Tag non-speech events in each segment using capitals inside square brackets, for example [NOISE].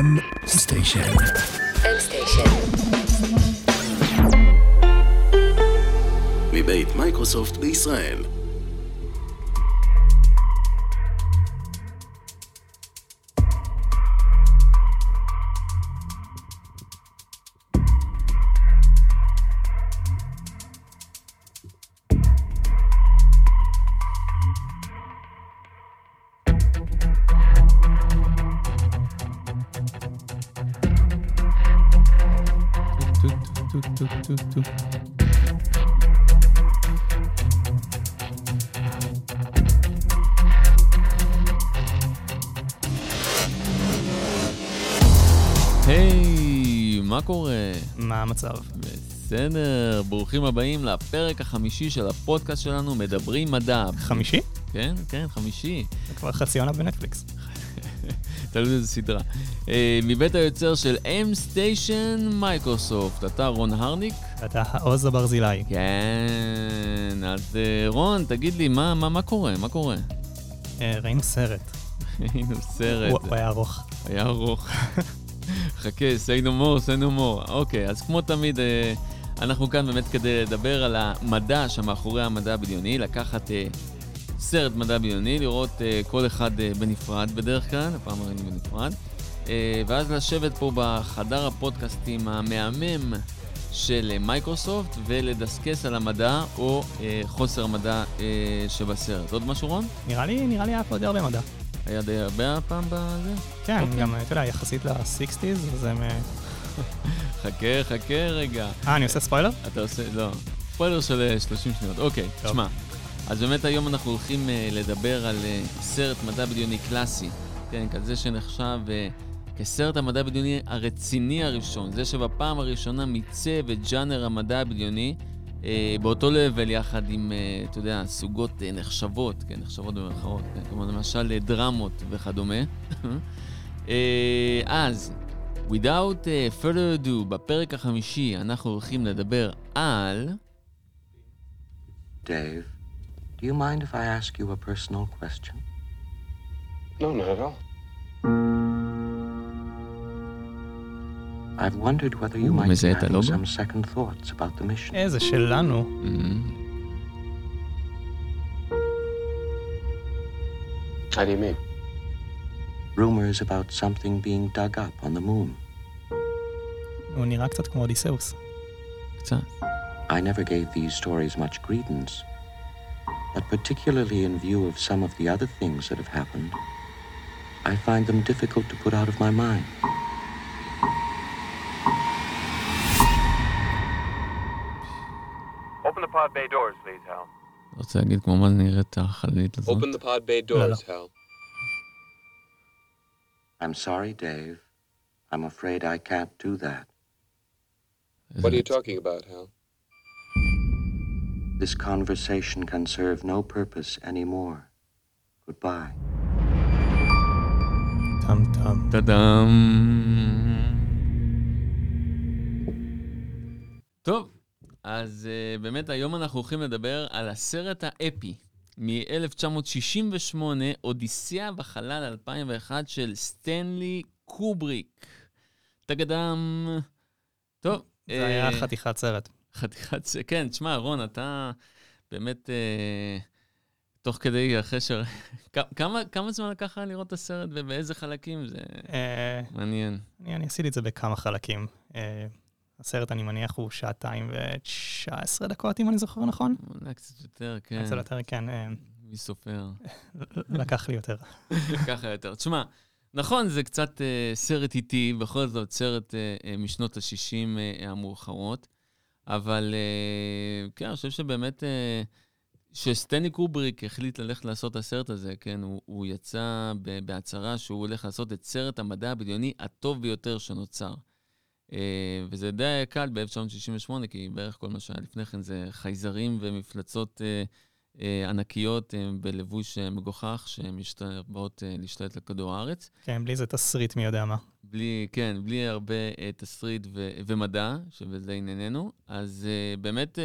M סטיישן. M סטיישן. מבית מייקרוסופט בישראל. ברוכים הבאים לפרק החמישי של הפודקאסט שלנו, מדברים מדע. חמישי? כן, כן, חמישי. זה כבר חצי עונה בנטפליקס. [LAUGHS] תלוי איזה סדרה. אה, מבית היוצר של M-Station Microsoft, אתה רון הרניק? אתה העוז הברזילאי. כן, אז אה, רון, תגיד לי, מה, מה, מה קורה? מה קורה? אה, ראינו סרט. ראינו סרט. הוא היה ארוך. היה ארוך. [LAUGHS] חכה, say no more, say no more. אוקיי, אז כמו תמיד, אה, אנחנו כאן באמת כדי לדבר על המדע שמאחורי המדע הבדיוני, לקחת אה, סרט מדע בדיוני, לראות אה, כל אחד אה, בנפרד בדרך כלל, הפעם ראינו בנפרד, אה, ואז לשבת פה בחדר הפודקאסטים המהמם של אה, מייקרוסופט ולדסקס על המדע או אה, חוסר המדע אה, שבסרט. עוד משהו, רון? נראה לי, נראה לי היה פה די הרבה מדע. היה די הרבה הפעם בזה? כן, אוקיי. גם, אתה יודע, יחסית ל-60's, אז הם... [LAUGHS] אה, חכה, חכה רגע. אה, אני עושה ספוילר? אתה עושה, לא, ספוילר של אה, 30 שניות. אוקיי, טוב. שמע. אז באמת היום אנחנו הולכים אה, לדבר על אה, סרט מדע בדיוני קלאסי. כן, כזה שנחשב אה, כסרט המדע בדיוני הרציני הראשון. זה שבפעם הראשונה מיצב את ג'אנר המדע הבדיוני אה, באותו לבל יחד עם, אה, אתה יודע, סוגות אה, נחשבות, כן, נחשבות במרכאות, כן, כמו למשל אה, דרמות וכדומה. [LAUGHS] אה, אז, without uh, further ado, בפרק החמישי אנחנו הולכים לדבר על... Dave, do you mind if I ask you a personal question? No, not at all. I've wondered whether you might be having some second thoughts about the mission. אה, זה שלנו. Mm, How do you mean? Rumors about something being dug up on the moon. הוא נראה קצת כמו אודיסאוס. קצת. I never gave these stories much credence, but particularly in view of some of the other things that have happened, I find them difficult to put out of my mind. Open the pod bay doors, please, Hal. רוצה להגיד כמו מה נראית החללית הזאת. Open the pod bay doors, Hal. I'm sorry, Dave. I'm afraid I can't do that. What are you talking about, Hal? This conversation can serve no purpose anymore. Goodbye. טם טם. טאדאם. טוב, אז uh, באמת היום אנחנו הולכים לדבר על הסרט האפי מ-1968, אודיסאה בחלל 2001 של סטנלי קובריק. טגדם. טוב. זה היה אה, חתיכת סרט. חתיכת, ס- כן, תשמע, רון, אתה באמת, אה, תוך כדי, אחרי ש... [LAUGHS] כמה, כמה זמן לקח לך לראות את הסרט ובאיזה חלקים? זה אה, מעניין. אני אני עשיתי את זה בכמה חלקים. אה, הסרט, אני מניח, הוא שעתיים ו-19 דקות, אם אני זוכר נכון. אולי קצת יותר, כן, קצת יותר, כן, אה, מי סופר? לקח לי יותר. [LAUGHS] ככה יותר. תשמע, נכון, זה קצת אה, סרט איטי, בכל זאת סרט אה, אה, משנות ה-60 אה, המאוחרות, אבל אה, כן, אני חושב שבאמת, אה, שסטני קובריק החליט ללכת לעשות את הסרט הזה, כן, הוא, הוא יצא בהצהרה שהוא הולך לעשות את סרט המדע הבדיוני הטוב ביותר שנוצר. אה, וזה די קל ב-1968, כי בערך כל מה שהיה לפני כן זה חייזרים ומפלצות אה, אה, ענקיות בלבוש מגוחך, שבאות אה, להשתלט על כדור הארץ. כן, בלי זה תסריט מי יודע מה. בלי, כן, בלי הרבה תסריט ו- ומדע, שבזה ענייננו. אז באמת,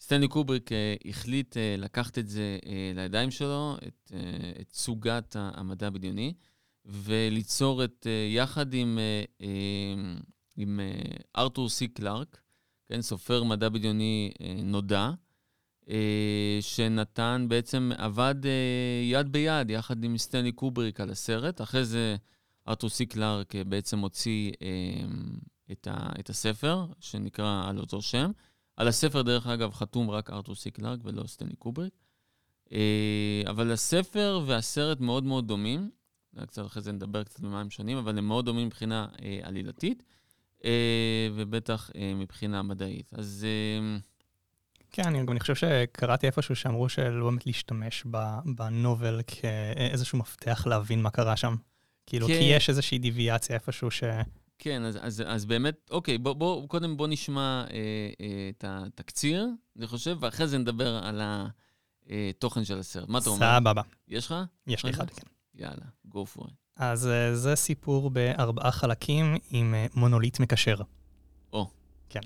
סטנלי קובריק החליט לקחת את זה לידיים שלו, את, את סוגת המדע הבדיוני, וליצור את, יחד עם, עם אה, ארתור סי קלארק, כן, סופר מדע בדיוני אה, נודע, אה, שנתן, בעצם עבד יד ביד, יחד עם סטנלי קובריק על הסרט. אחרי זה ארתור סי קלארק בעצם הוציא את, ה, את הספר, שנקרא על אותו שם. על הספר, דרך אגב, חתום רק ארתור סי קלארק ולא סטנלי קובריק. אבל הספר והסרט מאוד מאוד דומים. קצת אחרי זה נדבר קצת במה הם שונים, אבל הם מאוד דומים מבחינה אה, עלילתית, ובטח אה, מבחינה מדעית. אז אה, כן, אני גם חושב שקראתי איפשהו שאמרו שלא באמת להשתמש בנובל כאיזשהו מפתח להבין מה קרה שם. כאילו, כן. כי יש איזושהי דיוויאציה איפשהו ש... כן, אז, אז, אז באמת, אוקיי, בוא, בוא, קודם בוא נשמע אה, אה, את התקציר, אני חושב, ואחרי זה נדבר על התוכן של הסרט. מה אתה אומר? סבבה, יש לך? יש לי. אחד, כן. יאללה, go for it. אז אה, זה סיפור בארבעה חלקים עם אה, מונוליט מקשר. או. כן.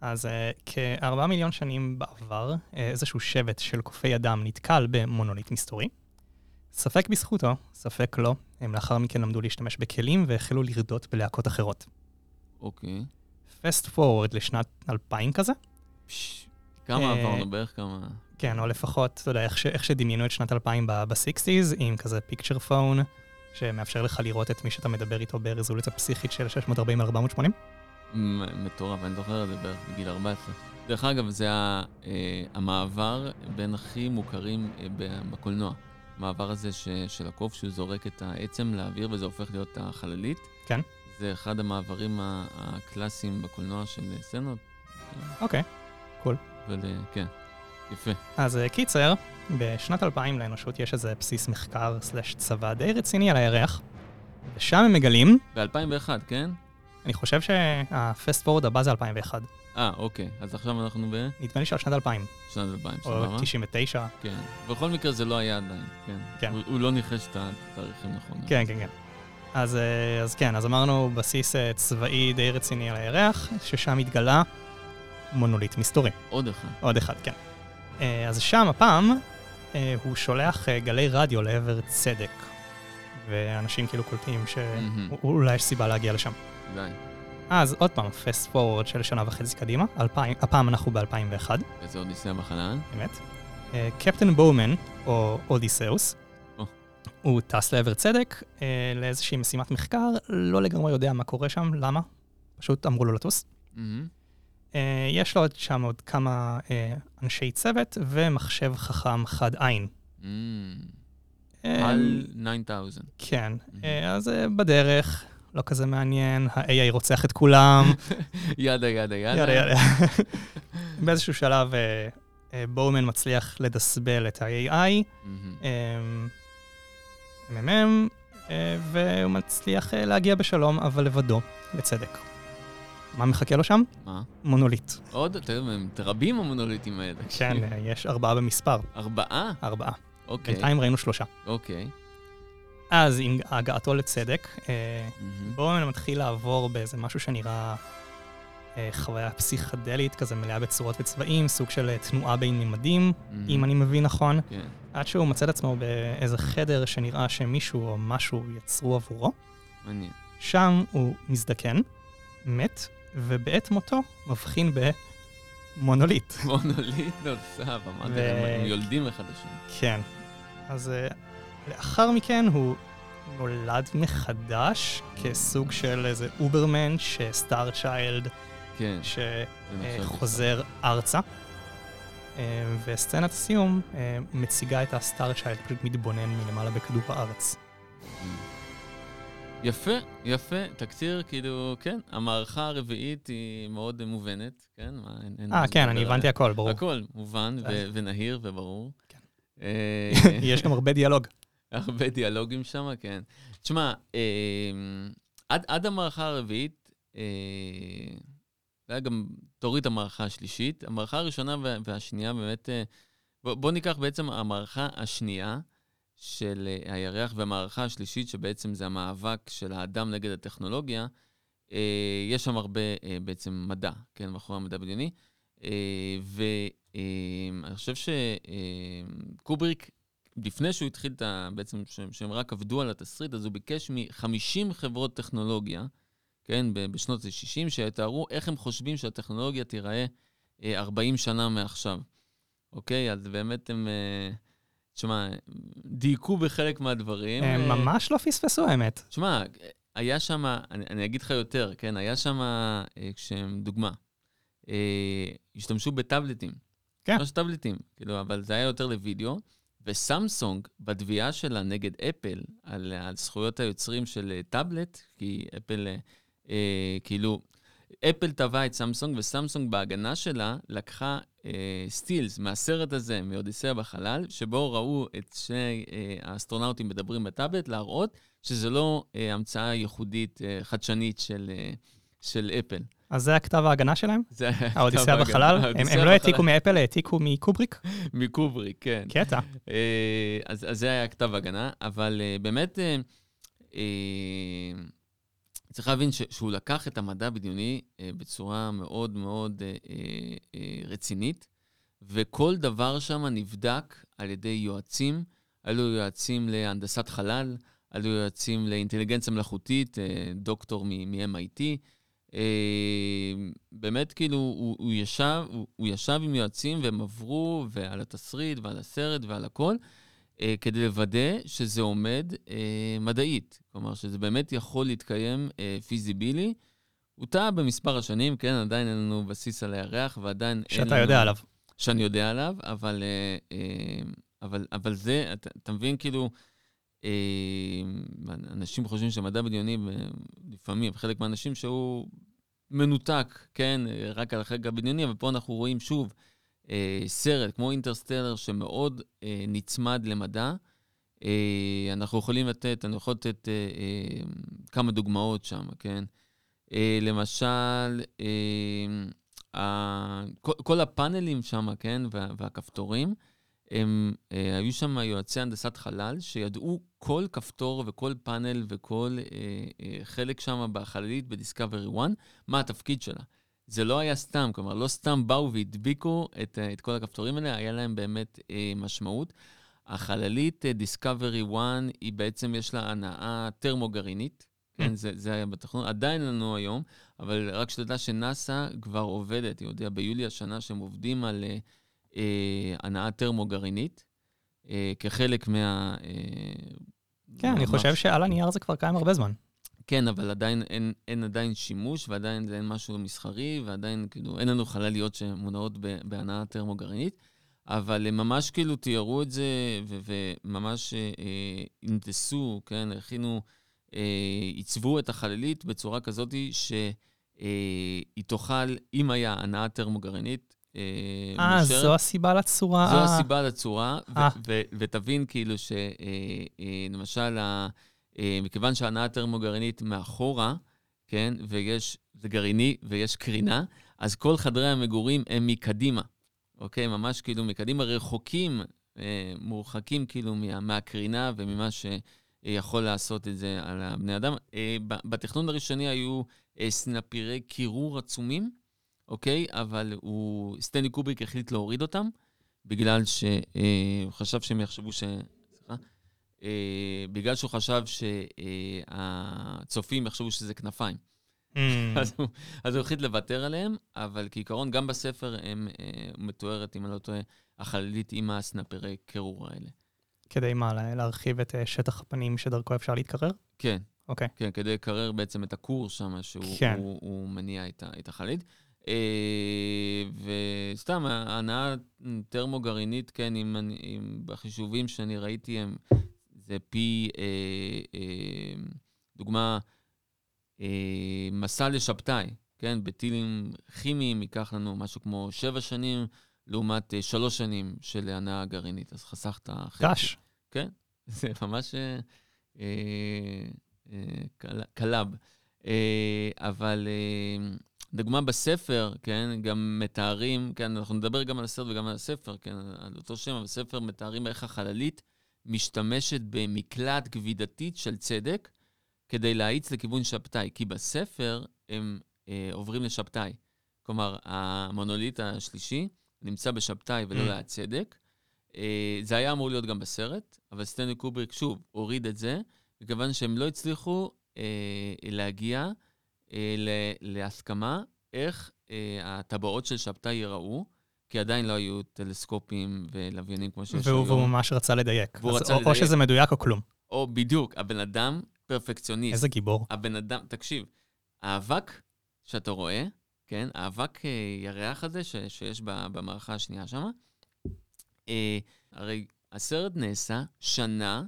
אז אה, כארבעה מיליון שנים בעבר, איזשהו שבט של קופי אדם נתקל במונוליט מסתורי. ספק בזכותו, ספק לא, הם לאחר מכן למדו להשתמש בכלים והחלו לרדות בלהקות אחרות. אוקיי. פסט פורוורד לשנת 2000 כזה, פש, כמה אה, עברנו בערך? כמה... כן, או לפחות, אתה יודע, איך, ש, איך שדמיינו את שנת 2000 ב-60's, עם כזה פיקצ'ר פון, שמאפשר לך לראות את מי שאתה מדבר איתו ברזולוציה פסיכית של 640 על 480. מ- מטורף, אני זוכר את זה בערך בגיל 14. דרך אגב, זה ה, אה, המעבר בין הכי מוכרים אה, בקולנוע. המעבר הזה ש, של הקוף, שהוא זורק את העצם לאוויר וזה הופך להיות החללית. כן. זה אחד המעברים הקלאסיים בקולנוע של סצנות. אוקיי. ול, כן, יפה. אז אה, קיצר, בשנת 2000 לאנושות יש איזה בסיס מחקר סלש צבא די רציני על הירח, ושם הם מגלים, ב-2001, כן? אני חושב שהפסט פורוד הבא זה 2001, אה, אוקיי. אז עכשיו אנחנו נדמה לי שעל שנת 2000, בשנת 2000, או סבבה? 99, כן. בכל מקרה זה לא היה עדיין, כן. כן. הוא, הוא לא ניחש את התאריכים נכונים. כן, כן, כן. אז, אה, אז כן, אז אמרנו בסיס אה, צבאי די רציני על הירח, ששם התגלה מונוליט מסתורי. עוד אחד. עוד אחד, כן. אה, אז שם הפעם הוא שולח אה, גלי רדיו לעבר צדק, ואנשים כאילו קולטים. שאולי יש סיבה להגיע לשם. די. אז עוד פעם, פסט פורוורד של שנה וחצי קדימה, 2000, הפעם אנחנו ב-2001, וזה עוד בחלל. באמת. אה, קפטן בואמן, או אודיסאוס, או. הוא טס לעבר צדק אה, לאיזושהי משימת מחקר, לא לגמרי יודע מה קורה שם, למה? פשוט אמרו לו לטוס. מהמם. אה, יש לו עוד שם עוד כמה אה, אנשי צוות ומחשב חכם חד עין. מהמם. אה, על 9000. כן, אה, אז בדרך, לא כזה מעניין, ה-AI רוצח את כולם. ידה, ידה, ידה. באיזשהו שלב בואומן מצליח לדסבל את ה-AI, מהמם. מ"מ, אה, והוא מצליח להגיע בשלום, אבל לבדו, לצדק. מה מחכה לו שם? מה? מונוליט. עוד, הם רבים המונוליטים האלה. כן, יש ארבעה במספר, ארבעה? ארבעה. אוקיי. בינתיים ראינו שלושה. אוקיי. אז עם הגעתו לצדק, אה, מהמם. בואומן מתחיל לעבור באיזה משהו שנראה אה, חוויה פסיכדלית, כזה מלאה בצורות וצבעים, סוג של אה, תנועה בין ממדים, מהמם. אם אני מבין נכון. כן. עד שהוא מוצא את עצמו באיזה חדר שנראה שמישהו או משהו יצרו עבורו. מעניין. שם הוא מזדקן, מת, ובעת מותו מבחין במונוליט. [LAUGHS] מונוליט נוסף, אמרתי הם יולדים אחד לשני. כן. אז uh, לאחר מכן הוא נולד מחדש כסוג של איזה אוברמן ש star child כן. שחוזר ארצה. אה, וסצנת הסיום אה, מציגה את ה star child פשוט מתבונן מלמעלה בכדור הארץ. יפה, יפה, תקציר, כאילו, כן, המערכה הרביעית היא מאוד מובנת, כן? אה, כן, אני. הבנתי הכל, ברור. הכל מובן ו-. ונהיר וברור. כן. אה, [LAUGHS] יש גם הרבה דיאלוג. [LAUGHS] הרבה דיאלוגים שם, כן. תשמע, אה, עד, עד המערכה הרביעית, אה, היה גם, תוריד המערכה השלישית. המערכה הראשונה וה, והשנייה באמת, אה, בוא ניקח בעצם המערכה השנייה של אה, הירח והמערכה השלישית, שבעצם זה המאבק של האדם נגד הטכנולוגיה. אה, יש שם הרבה אה, בעצם מדע, כן, מאחורי המדע בדיוני. ואני חושב שקובריק לפני שהוא התחיל את ה... בעצם, שהם, רק עבדו על התסריט, אז הוא ביקש מ-50 חברות טכנולוגיה, כן, בשנות ה-60, שיתארו איך הם חושבים שהטכנולוגיה תיראה אה, 40 שנה מעכשיו. אוקיי? אז באמת הם... תשמע, דייקו בחלק מהדברים. הם אה, ממש לא פספסו, האמת. תשמע, היה שם, אני, אני אגיד לך יותר, כן? היה שם, אה, כשהם, דוגמה, אה, השתמשו בטאבלטים. כן. ממש טאבלטים, כאילו, אבל זה היה יותר לוידאו. וסמסונג, בתביעה שלה נגד אפל על, על זכויות היוצרים של טאבלט, כי אפל, אה, כאילו, אפל תבעה את סמסונג, וסמסונג בהגנה שלה לקחה אה, סטילס מהסרט הזה, מאודיסאה בחלל, שבו ראו את שני אה, האסטרונאוטים מדברים בטאבלט, להראות שזה לא אה, המצאה ייחודית, אה, חדשנית של, אה, של אפל. אז זה הכתב ההגנה שלהם? זה היה האודיסאה כתב בחלל? ההגנה, הם- האודיסאה הם לא. העתיקו מאפל, העתיקו מקובריק? [LAUGHS] מקובריק, כן. קטע. אה, אז, אז זה היה כתב הגנה, אבל אה, באמת אה, אה, צריך להבין ש, שהוא לקח את המדע הבדיוני אה, בצורה מאוד מאוד אה, אה, אה, רצינית, וכל דבר שם נבדק על ידי יועצים, היו יועצים להנדסת חלל, היו יועצים לאינטליגנציה מלאכותית, אה, דוקטור מ-MIT. אה, באמת, כאילו, הוא, הוא, ישב, הוא, הוא ישב עם יועצים והם עברו, ועל התסריט ועל הסרט ועל הכל, אה, כדי לוודא שזה עומד אה, מדעית. כלומר, שזה באמת יכול להתקיים אה, פיזיבילי. הוא טעה במספר השנים, כן, עדיין אין לנו בסיס על הירח, ועדיין אין לנו... שאתה יודע עליו. שאני יודע עליו, אבל, אה, אה, אבל, אבל זה, אתה, אתה מבין, כאילו, אה, אנשים חושבים שמדע בדיוני, לפעמים, חלק מהאנשים שהוא מנותק, כן, רק על החלק הבדיוני, אבל פה אנחנו רואים שוב אה, סרט כמו אינטרסטלר שמאוד אה, נצמד למדע. אה, אנחנו יכולים לתת, אני יכול לתת אה, אה, כמה דוגמאות שם, כן? אה, למשל, אה, ה- כל, כל הפאנלים שם, כן, וה, והכפתורים, הם, אה, היו שם יועצי הנדסת חלל שידעו כל כפתור וכל פאנל וכל אה, אה, חלק שם בחללית בדיסקאברי 1, מה התפקיד שלה. זה לא היה סתם, כלומר, לא סתם באו והדביקו את, אה, את כל הכפתורים האלה, היה להם באמת אה, משמעות. החללית אה, דיסקאברי 1, היא בעצם, יש לה הנעה טרמוגרעינית, כן, זה, זה היה בתכנון, עדיין לנו היום, אבל רק שתדע שנאסא כבר עובדת, היא הודיעה ביולי השנה שהם עובדים על אה, אה, הנעה טרמוגרעינית, אה, כחלק מה... אה, כן, אני מה- חושב שעל הנייר זה כבר קיים הרבה זמן. כן, אבל עדיין אין, אין עדיין שימוש, ועדיין זה אין משהו מסחרי, ועדיין כאילו אין לנו חלליות שמונעות בהנעה טרמוגרעינית, אבל הם ממש כאילו תיארו את זה, וממש אה, אה, הנדסו, כן, הכינו, אה, עיצבו את החללית בצורה כזאת שהיא אה, תוכל, אם היה הנעה טרמוגרעינית, אה, אה, זו הסיבה לצורה... זו הסיבה לצורה, אה. ותבין כאילו שלמשל, מכיוון שההנעה הטרמוגרעינית מאחורה, כן, ויש, זה גרעיני ויש קרינה, אז כל חדרי המגורים הם מקדימה, אוקיי? ממש כאילו מקדימה, רחוקים, אה, מורחקים כאילו מה, מהקרינה וממה שיכול לעשות את זה על הבני אדם. אה, בתכנון הראשוני היו אה, סנפירי קירור עצומים, אוקיי? אבל הוא, סטנלי קובריק החליט להוריד אותם, בגלל שהוא חשב שהם יחשבו ש... אה, בגלל שהוא חשב שהצופים יחשבו שזה כנפיים. Mm, [LAUGHS] אז הוא, אז הוא החליט לוותר עליהם, אבל כעיקרון, גם בספר הם אה, מתוארת, אם אני לא טועה, החללית עם הסנפרי קירור האלה. כדי מה, לה- להרחיב את אה, שטח הפנים שדרכו אפשר להתקרר? כן, אוקיי. כן, כדי לקרר בעצם את הכור שם, שהוא כן. הוא, הוא מניע את, את החללית. אה, וסתם, ההנאה טרמוגרעינית, כן, אני- אם בחישובים שאני ראיתי, הם, זה פי, אה, אה, דוגמה, אה, מסע לשבתאי, כן, בטילים כימיים ייקח לנו משהו כמו שבע שנים, לעומת אה, שלוש שנים של הנעה גרעינית, אז חסכת. קש. כן, [LAUGHS] זה ממש אה, אה, אה, קל- קלאב. אה, אבל אה, דוגמה בספר, כן, גם מתארים, כן, אנחנו נדבר גם על הסרט וגם על הספר, כן, על אותו שם, אבל בספר מתארים איך החללית משתמשת במקלט כבידתית של צדק כדי להאיץ לכיוון שבתאי, כי בספר הם אה, עוברים לשבתאי. כלומר, המונוליט השלישי נמצא בשבתאי ולא Mm. ליד צדק, אה, זה היה אמור להיות גם בסרט, אבל סטנלי קובריק, שוב, הוריד את זה, מכיוון שהם לא הצליחו אה, להגיע אה, ל- להסכמה איך אה, הטבעות של שבתאי ייראו, כי עדיין לא היו טלסקופים ולוויינים כמו שיש והוא, והוא היום. ממש רצה לדייק. והוא רצה או, לדייק. או שזה מדויק או כלום. או בדיוק, הבן אדם פרפקציוניסט. איזה גיבור. הבן אדם, תקשיב, האבק שאתה רואה, כן, האבק אה, ירח הזה ש, שיש במערכה השנייה שם, אה, הרי הסרט נעשה שנה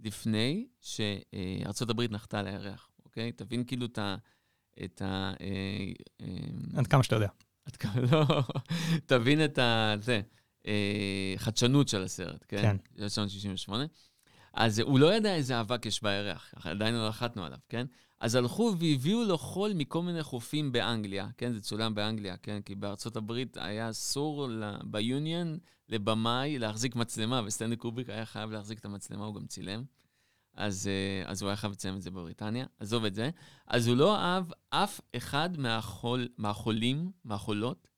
לפני שארצות הברית נחתה על הירח, אוקיי? תבין כאילו את ה... את ה... אה, עד כמה שאתה יודע. עד כמה, [LAUGHS] לא, תבין את ה... זה, אה, חדשנות של הסרט, כן? כן. 1968. אז הוא לא ידע איזה אבק יש בירח, עדיין לא נחתנו עליו, כן? אז הלכו והביאו לו חול מכל מיני חופים באנגליה, כן? זה צולם באנגליה, כן? כי בארצות הברית היה אסור ביוניון לבמאי להחזיק מצלמה, וסטנלי קובריק היה חייב להחזיק את המצלמה, הוא גם צילם. אז, אה, אז הוא היה חייב לצלם את זה בבריטניה, עזוב את זה. אז הוא לא אהב אף אחד מהחול, מהחולים, מהחולות,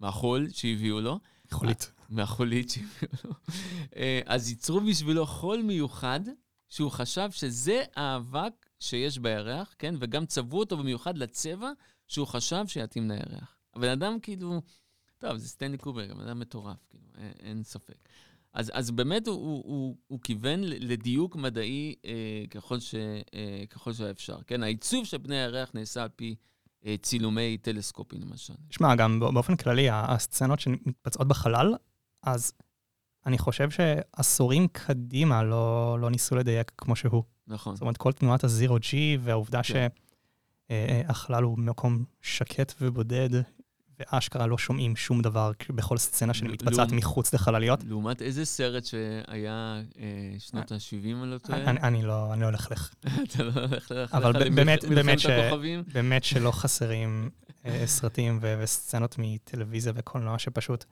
מהחול שהביאו לו, חולית. מהחולית שהביאו לו. אה, אז ייצרו בשבילו חול מיוחד, שהוא חשב שזה האבק שיש בירח, כן? וגם צבעו אותו במיוחד לצבע שהוא חשב שיתאים לירח. הבן אדם כאילו, טוב, זה סטנלי קוברג, הבן אדם מטורף, כאילו, אין, אין ספק. אז, אז באמת הוא, הוא, הוא, הוא כיוון לדיוק מדעי אה, ככל, ש, אה, ככל שאפשר. כן, העיצוב של פני הירח נעשה על פי אה, צילומי טלסקופים, למשל. שמע, גם באופן כללי, הסצנות שמתבצעות בחלל, אז אני חושב שעשורים קדימה לא, לא ניסו לדייק כמו שהוא. נכון. זאת אומרת, כל תנועת הזירו ג'י והעובדה כן. שהחלל הוא מקום שקט ובודד, ואשכרה לא שומעים שום דבר בכל סצנה שמתבצעת לעומת- מחוץ לחלליות. לעומת איזה סרט שהיה אה, שנות ה-70, אני לא טועה? אני, אני, לא, אני [LAUGHS] לא הולך לך. אתה לא הולך ללכת אבל ב- באמת, באמת, ש... באמת שלא חסרים אה, סרטים ו- וסצנות מטלוויזיה וקולנוע שפשוט...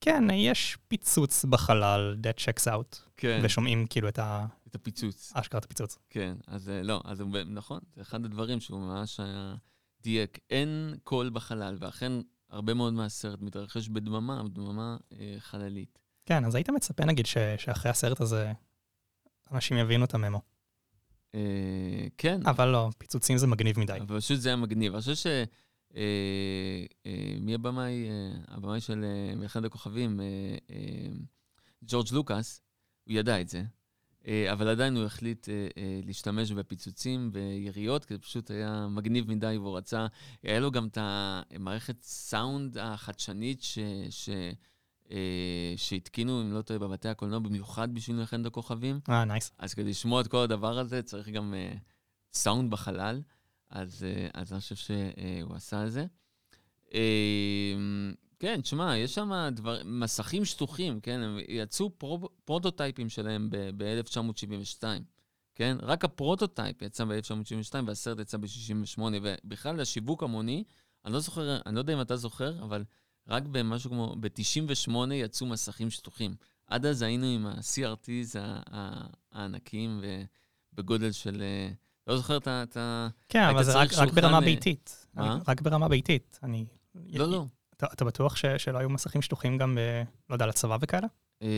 כן, יש פיצוץ בחלל, that checks out, כן, ושומעים כאילו את ה- את הפיצוץ. אשכרה את הפיצוץ. כן, אז אה, לא, אז נכון, זה אחד הדברים שהוא ממש היה דייק. אין קול בחלל, ואכן הרבה מאוד מהסרט מתרחש בדממה, בדממה אה, חללית. כן, אז היית מצפה נגיד ש- שאחרי הסרט הזה אנשים יבינו את הממו. אה, כן, אבל לא, פיצוצים זה מגניב מדי. אבל פשוט זה היה מגניב. אני חושב ש... אה, אה, מי הבמאי? אה, הבמאי של אה, מלחמת הכוכבים, אה, אה, ג'ורג' לוקאס, הוא ידע את זה, אבל עדיין הוא החליט אה, אה, להשתמש בפיצוצים ויריות, כי זה פשוט היה מגניב מדי, והוא רצה... היה לו גם את המערכת סאונד החדשנית ש... ש אה, שהתקינו, אם לא טועה, בבתי הקולנוע, במיוחד בשביל מלחמת הכוכבים. אה, nice. אז כדי לשמוע את כל הדבר הזה, צריך גם uh, סאונד בחלל, אז, uh, אז אני חושב שהוא עשה את זה. כן, תשמע, יש שם דבר, מסכים שטוחים, כן? הם יצאו פרו, פרוטוטייפים שלהם ב-1972, כן? רק הפרוטוטייפ יצא ב-1972 והסרט יצא ב-68, ובכלל השיווק המוני, אני לא זוכר, אני לא יודע אם אתה זוכר, אבל רק במשהו כמו, ב-98 יצאו מסכים שטוחים. עד אז היינו עם ה-CRTs ה- ה- הענקיים ובגודל של... אה, לא זוכר את ה... כן, אבל זה רק, רק ברמה אה, ביתית. רק ברמה ביתית. אני... לא, לא. אתה, אתה בטוח ש, שלא היו מסכים שטוחים גם, ב, לא יודע, לצבא וכאלה? אה,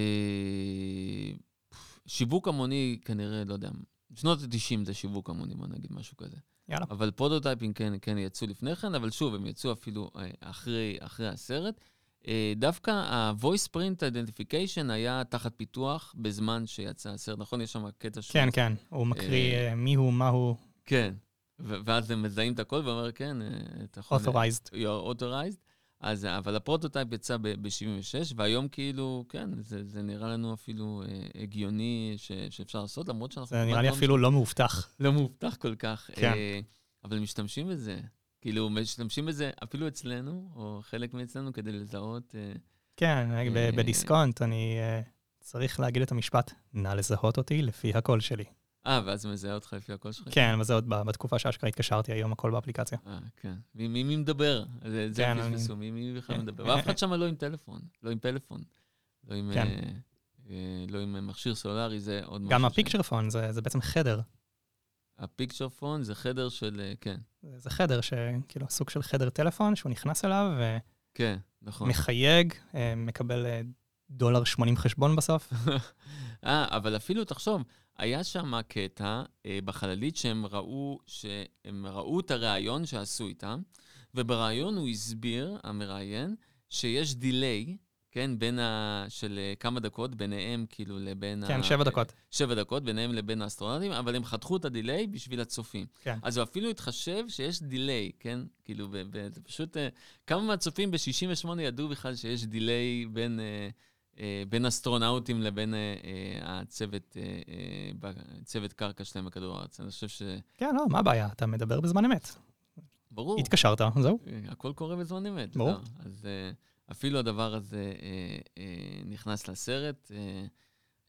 שיווק המוני כנראה, לא יודע, בשנות ה-90 זה שיווק המוני, בוא נגיד משהו כזה. יאללה. אבל פרוטוטייפים כן, כן יצאו לפני כן, אבל שוב, הם יצאו אפילו אה, אחרי, אחרי הסרט. אה, דווקא ה-voice print identification היה תחת פיתוח בזמן שיצא הסרט, נכון? יש שם קטע ש... כן, כן. הוא מקריא אה, אה, מי הוא, מה הוא, כן. ואז הם מזהים את הכל ואומר, כן, אה, אתה יכול... authorized. you're authorized. אז, אבל הפרוטוטייפ יצא ב-76, והיום כאילו, כן, זה, זה נראה לנו אפילו אה, הגיוני ש, שאפשר לעשות, למרות שאנחנו... זה נראה לי כמעט אפילו לא מאובטח. לא מאובטח כל כך. כן. אה, אבל משתמשים בזה. כאילו, משתמשים בזה אפילו אצלנו, או חלק מאצלנו, כדי לזהות... אה, כן, ב- אה, בדיסקונט אני אה, צריך להגיד את המשפט, נא לזהות אותי לפי הקול שלי. אה, ואז זה מזהה אותך לפי הקול שלך? כן, זה עוד בתקופה שאשכרה התקשרתי היום, הכל באפליקציה. אה, כן. מי, מדבר? זה, כן, הם פספסו, מי, בכלל כן. מדבר? ואף אחד שם לא עם טלפון, לא עם פלאפון. לא עם, כן. אה, אה, לא מכשיר סולארי, זה עוד משהו. גם הפיקצ'ר פון זה בעצם חדר. הפיקצ'ר פון זה חדר של, אה, כן, זה חדר שכאילו סוג של חדר טלפון שהוא נכנס אליו כן, נכון. ומחייג, אה, מקבל דולר 80 חשבון בסוף. [LAUGHS] אה, אבל אפילו, תחשוב, היה שם קטע אה, בחללית שהם ראו, שהם ראו את הראיון שעשו איתם, ובריאיון הוא הסביר, המראיין, שיש delay, כן, בין ה... של אה, כמה דקות, ביניהם כאילו לבין כן, ה... שבע דקות. שבע דקות, ביניהם לבין האסטרונאוטים, אבל הם חתכו את ה delay בשביל הצופים. כן. אז הוא אפילו התחשב שיש delay, כן? כאילו, ב- ב- פשוט... אה, כמה מהצופים ב-68 ידעו בכלל שיש delay בין... אה, בין אסטרונאוטים לבין אה, אה, הצוות, אה, אה, צוות קרקע שלהם בכדור הארץ. אני חושב ש... כן, לא, מה הבעיה? אתה מדבר בזמן אמת. ברור. התקשרת, זהו. אה, הכל קורה בזמן אמת. ברור. לא, אז אה, אפילו הדבר הזה אה, אה, נכנס לסרט. אה,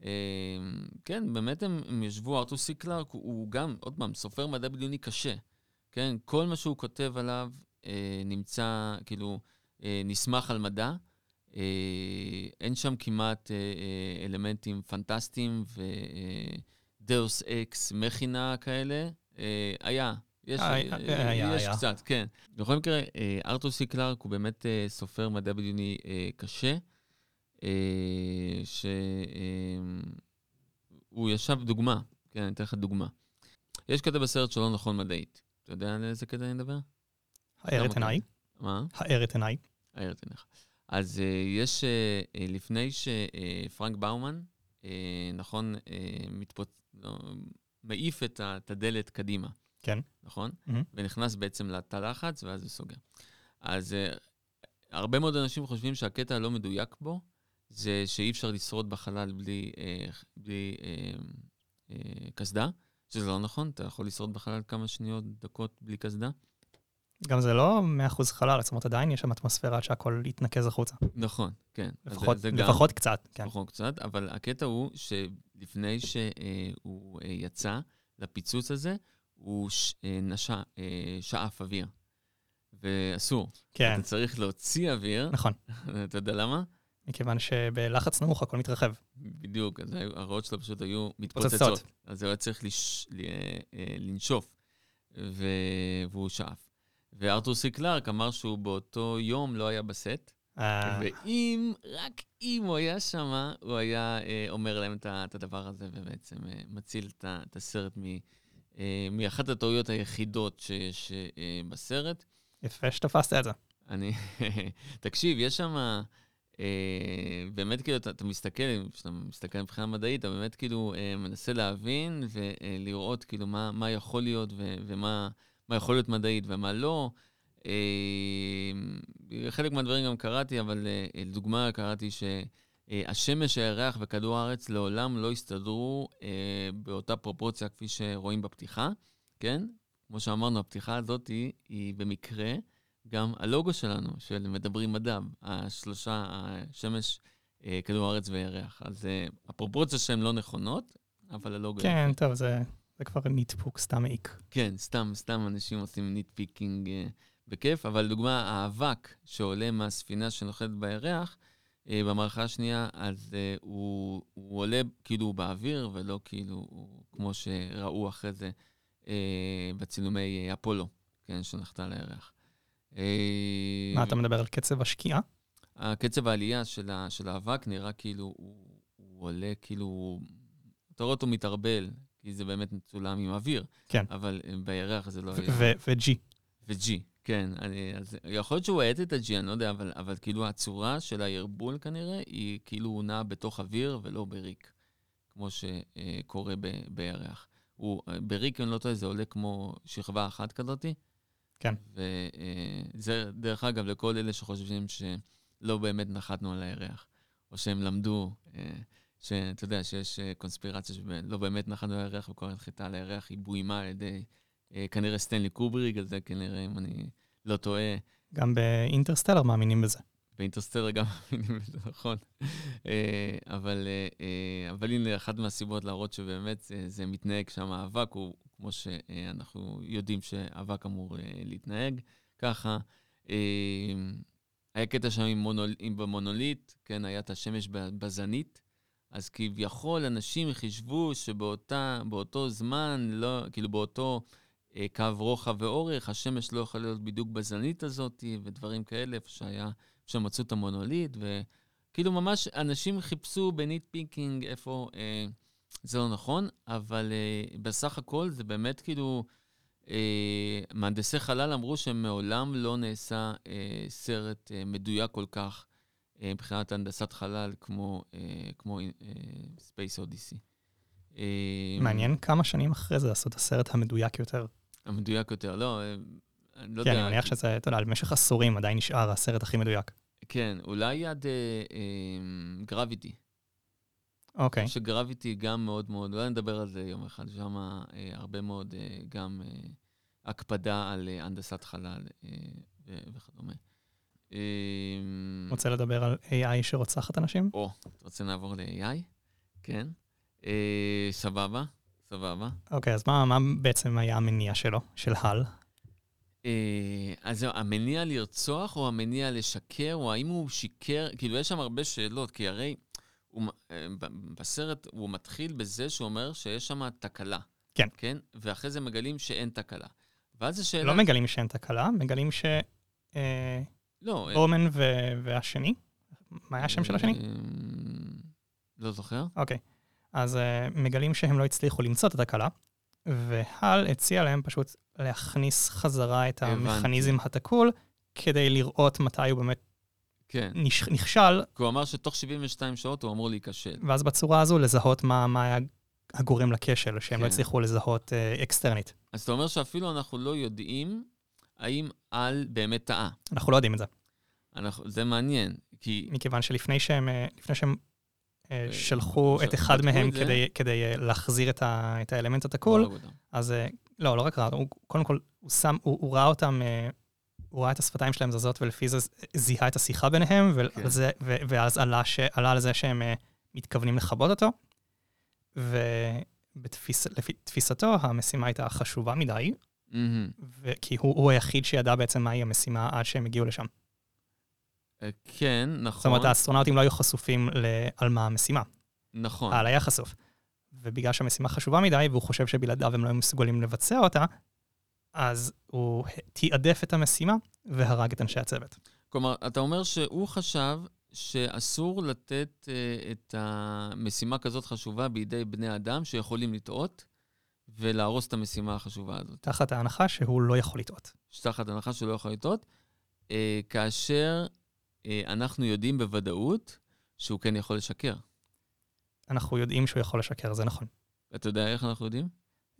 אה, כן, באמת הם, הם ישבו, ארתור סי קלארק הוא, גם, עוד פעם, סופר מדע בדיוני קשה. כן, כל מה שהוא כותב עליו אה, נמצא, כאילו, אה, נסמך על מדע. אה, אין שם כמעט אה, אה, אלמנטים פנטסטיים ודאוס אקס מכינה כאלה. היה, יש, היה, יש היה. קצת, כן. בכל מקרה, ארתור סי קלארק הוא באמת סופר מדע בדיוני קשה, שהוא ישב דוגמה, כן, אני אתן לך דוגמה. יש קטע בסרט שלא נכון מדעית. אתה יודע על איזה קטע אני מדבר? האר את אוקיי. עיניי. מה? האר את עיניי. הער את עיניך. אז uh, יש, uh, uh, לפני שפרנק באומן, uh, נכון, uh, מתפוצ... מעיף את, הדלת קדימה, כן. נכון? מהמם. ונכנס בעצם לתא לחץ, ואז זה סוגר. אז uh, הרבה מאוד אנשים חושבים שהקטע הלא מדויק בו, זה שאי אפשר לשרוד בחלל בלי, uh, בלי uh, uh, קסדה, שזה לא נכון, אתה יכול לשרוד בחלל כמה שניות, דקות בלי קסדה. גם זה לא 100% חלל, זאת אומרת, עדיין יש שם אטמוספירה עד שהכל יתנקז החוצה. נכון, כן. זה- לפחות, זה גם- לפחות קצת, כן. נכון קצת, אבל הקטע הוא שלפני שהוא אה, יצא לפיצוץ הזה, הוא ש- אה, אה, שאף אוויר. ואסור. כן, אתה צריך להוציא אוויר, נכון. [LAUGHS] אתה יודע למה? מכיוון שבלחץ נמוך הכל מתרחב. בדיוק, אז הריאות שלו פשוט היו מתפוצצות. מתפוצצות. אז הוא היה צריך לש... ל... אה, לנשוף, ו... והוא שאף. וארתור סי קלארק אמר שהוא באותו יום לא היה בסט, אה, ואם, רק אם הוא היה שם, הוא היה אה, אומר להם את, את הדבר הזה, ובעצם אה, מציל את, את הסרט מ, אה, מאחת הטעויות היחידות שיש אה, בסרט. יפה שתפסת את זה. אני, [LAUGHS] תקשיב, יש שם, אה, באמת כאילו, אתה, אתה מסתכל, כשאתה מסתכל מבחינה מדעית, אתה באמת כאילו אה, מנסה להבין ולראות כאילו מה, מה יכול להיות ו, ומה מה יכול להיות מדעית ומה לא. אה, חלק מהדברים גם קראתי, אבל אה, לדוגמה קראתי שהשמש, הירח וכדור הארץ לעולם לא הסתדרו אה, באותה פרופורציה כפי שרואים בפתיחה, כן? כמו שאמרנו, הפתיחה הזאת היא, היא במקרה גם הלוגו שלנו, של מדברים מדע, השלושה, השמש, כדור הארץ וירח. אז הפרופורציות שלהן לא נכונות, אבל הלוגו... כן. טוב, זה זה כבר ניטפוק, סתם מעיק. כן, סתם, סתם אנשים עושים nitpicking אה, בכיף, אבל לדוגמה, האבק שעולה מהספינה שנוחתת בירח, אה, במערכה השנייה, אז אה, הוא, הוא עולה כאילו באוויר, ולא כאילו הוא, כמו שראו אחרי זה אה, בצילומי אה, אפולו, כן, שנחתה לירח. אה, מה, אתה מדבר על קצב השקיעה? הקצב העלייה של, ה, של האבק נראה כאילו הוא, הוא עולה, כאילו, אתה רואה אותו מתערבל, כי זה באמת מצולם עם אוויר. כן. אבל אה, בירח זה לא ו-G. ו-G, כן. אני, אז יכול להיות שהוא האט את ה-G, אני לא יודע, אבל, אבל כאילו הצורה של הערבול כנראה, היא כאילו הוא נע בתוך אוויר ולא בריק, כמו שקורה ב- בירח. הוא, בריק, אני לא טועה, זה עולה כמו שכבה אחת כזאתי. כן. וזה, דרך אגב, לכל אלה שחושבים שלא באמת נחתנו על הירח, או שהם למדו, אה, שאתה יודע שיש אה, קונספירציה שלא באמת נחתנו על הירח וכל הנחיתה על הירח היא בוימה על ידי אה, כנראה סטנלי קובריג, אז זה כנראה, אם אני לא טועה, גם באינטרסטלר מאמינים בזה. באינטרסטלר גם [LAUGHS] מאמינים בזה, נכון. אה, אבל, אבל הנה, אחת מהסיבות להראות שבאמת זה, מתנהג שם, האבק הוא כמו שאנחנו יודעים שאבק אמור להתנהג, ככה. היה קטע שם עם, מונול, עם במונוליט, כן, היה את השמש בזנית, אז כביכול אנשים חישבו שבאותו זמן, לא, כאילו באותו אה, קו רוחב ואורך, השמש לא יכולה להיות בדיוק בזנית הזאת, ודברים כאלה, איפה שהיה, שמצאו את המונוליט, כאילו ממש אנשים חיפשו ב nitpicking איפה אה, זה לא נכון, אבל אה, בסך הכל זה באמת כאילו, אה, מהנדסי חלל אמרו שמעולם לא נעשה אה, סרט אה, מדויק כל כך מבחינת הנדסת חלל כמו, אה, כמו אה, Space Odyssey. אה, מעניין כמה שנים אחרי זה לעשות את הסרט המדויק יותר. המדויק יותר, לא, אה, אני לא כן, יודע. אני מניח שזה, אתה יודע, במשך עשורים עדיין נשאר הסרט הכי מדויק. כן, אולי עד גרביטי. אוקיי. שגרביטי גם מאוד מאוד, אולי נדבר על זה יום אחד, שם אה, הרבה מאוד אה, גם אה, הקפדה על אה, הנדסת חלל אה, וכדומה. רוצה לדבר על AI שרוצחת אנשים? או, אתה רוצה נעבור ל-AI? כן. אה, סבבה, סבבה. אוקיי, אז מה, מה בעצם היה המניע שלו, של הל? אה, אז זהו, המניע לרצוח או המניע לשקר, או האם הוא שיקר, כאילו יש שם הרבה שאלות, כי הרי הוא, אה, בסרט הוא מתחיל בזה שהוא אומר שיש שם תקלה. כן. כן? ואחרי זה מגלים שאין תקלה. ואז השאלה... לא מגלים שאין תקלה, מגלים ש... אה, לא. אה, בורמן ו- והשני? מה היה השם של השני? אה, לא זוכר. אוקיי. אז uh, מגלים שהם לא הצליחו למצוא את התקלה, והל הציע להם פשוט להכניס חזרה את. המכניזם התקול, כדי לראות מתי הוא באמת כן. נש- נכשל, כי הוא אמר שתוך 72 שעות הוא אמור להיכשל. ואז בצורה הזו לזהות מה, מה היה הגורם לכשל, שהם לא כן. הצליחו לזהות uh, אקסטרנית. אז אתה אומר שאפילו אנחנו לא יודעים האם על באמת טעה. אנחנו לא יודעים את זה, אנחנו, זה מעניין, כי... מכיוון שלפני שהם, אה, לפני שהם אה, אה, שלחו את אחד מהם את? כדי, כדי להחזיר את, ה, את האלמנט התקול, אותם. אז לא, לא רק ראה, הוא, קודם כל, הוא, שם, הוא, הוא ראה אותם, הוא ראה את השפתיים שלהם זזות, ולפי זה זיהה את השיחה ביניהם, כן. זה, ו, ואז עלה, ש, עלה על זה שהם מתכוונים לכבות אותו. ולפי תפיסתו, המשימה הייתה חשובה מדי, ו- כי הוא, הוא היחיד שידע בעצם מהי המשימה עד שהם הגיעו לשם. אה, כן, זאת נכון. אומרת, האסטרונאוטים לא היו חשופים ל- על מה המשימה. נכון. העל היה חשוף. ובגלל שהמשימה חשובה מדי, והוא חושב שבלעדיו הם לא היו מסוגלים לבצע אותה, אז הוא תיעדף את המשימה והרג את אנשי הצוות. כלומר, אתה אומר שהוא חשב שאסור לתת uh, את המשימה כזאת חשובה בידי בני אדם שיכולים לטעות ולהרוס את המשימה החשובה הזאת. תחת ההנחה שהוא לא יכול לטעות. תחת הנחה שהוא לא יכול לטעות, uh, כאשר uh, אנחנו יודעים בוודאות שהוא כן יכול לשקר. אנחנו יודעים שהוא יכול לשקר, זה נכון. אתה יודע איך אנחנו יודעים?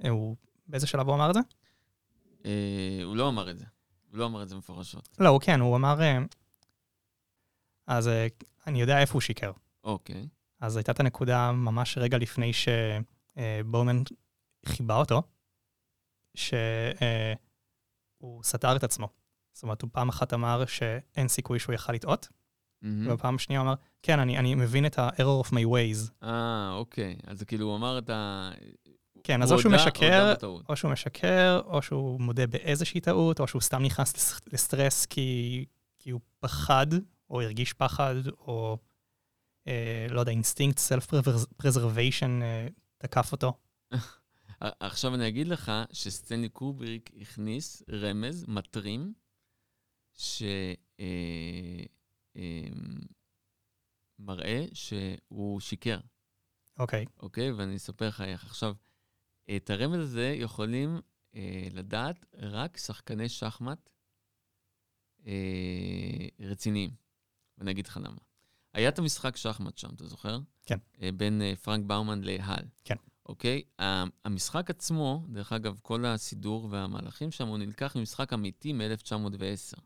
אה, הוא, באיזה שלב הוא אמר את זה? Uh, הוא לא אמר את זה. הוא לא אמר את זה מפורשות. לא, הוא כן, הוא אמר... אה, אז אה, אני יודע איפה הוא שיקר. אוקיי. אז הייתה את הנקודה ממש רגע לפני שבורמן חיבה אותו, שהוא סתר את עצמו. זאת אומרת, הוא פעם אחת אמר שאין סיכוי שהוא יכל לטעות, מהמם. ובפעם השנייה הוא אמר, כן, אני, אני מבין את ה-error of my ways. אה, אוקיי. אז כאילו הוא אמר את ה... כן, אז או שהוא משקר. או שהוא משקר, או שהוא מודה באיזושהי טעות, או שהוא סתם נכנס לס- לסטרס כי, כי הוא פחד, או הרגיש פחד, או אה, לא יודע, אינסטינקט self preservation תקף אותו. [LAUGHS] עכשיו אני אגיד לך שסטנלי קובריק הכניס רמז, מטרים, שמראה שהוא שיקר, אוקיי, אוקיי? ואני אספר לך איך. עכשיו, את הרמז הזה יכולים אה, לדעת רק שחקני שחמט אה, רציניים. ואני אגיד לך למה. היה את המשחק שחמט שם, אתה זוכר? כן. אה, בין אה, פרנק באומן להל. כן. אוקיי? המשחק עצמו, דרך אגב, כל הסידור והמהלכים שם, הוא נלקח ממשחק אמיתי מ-1910,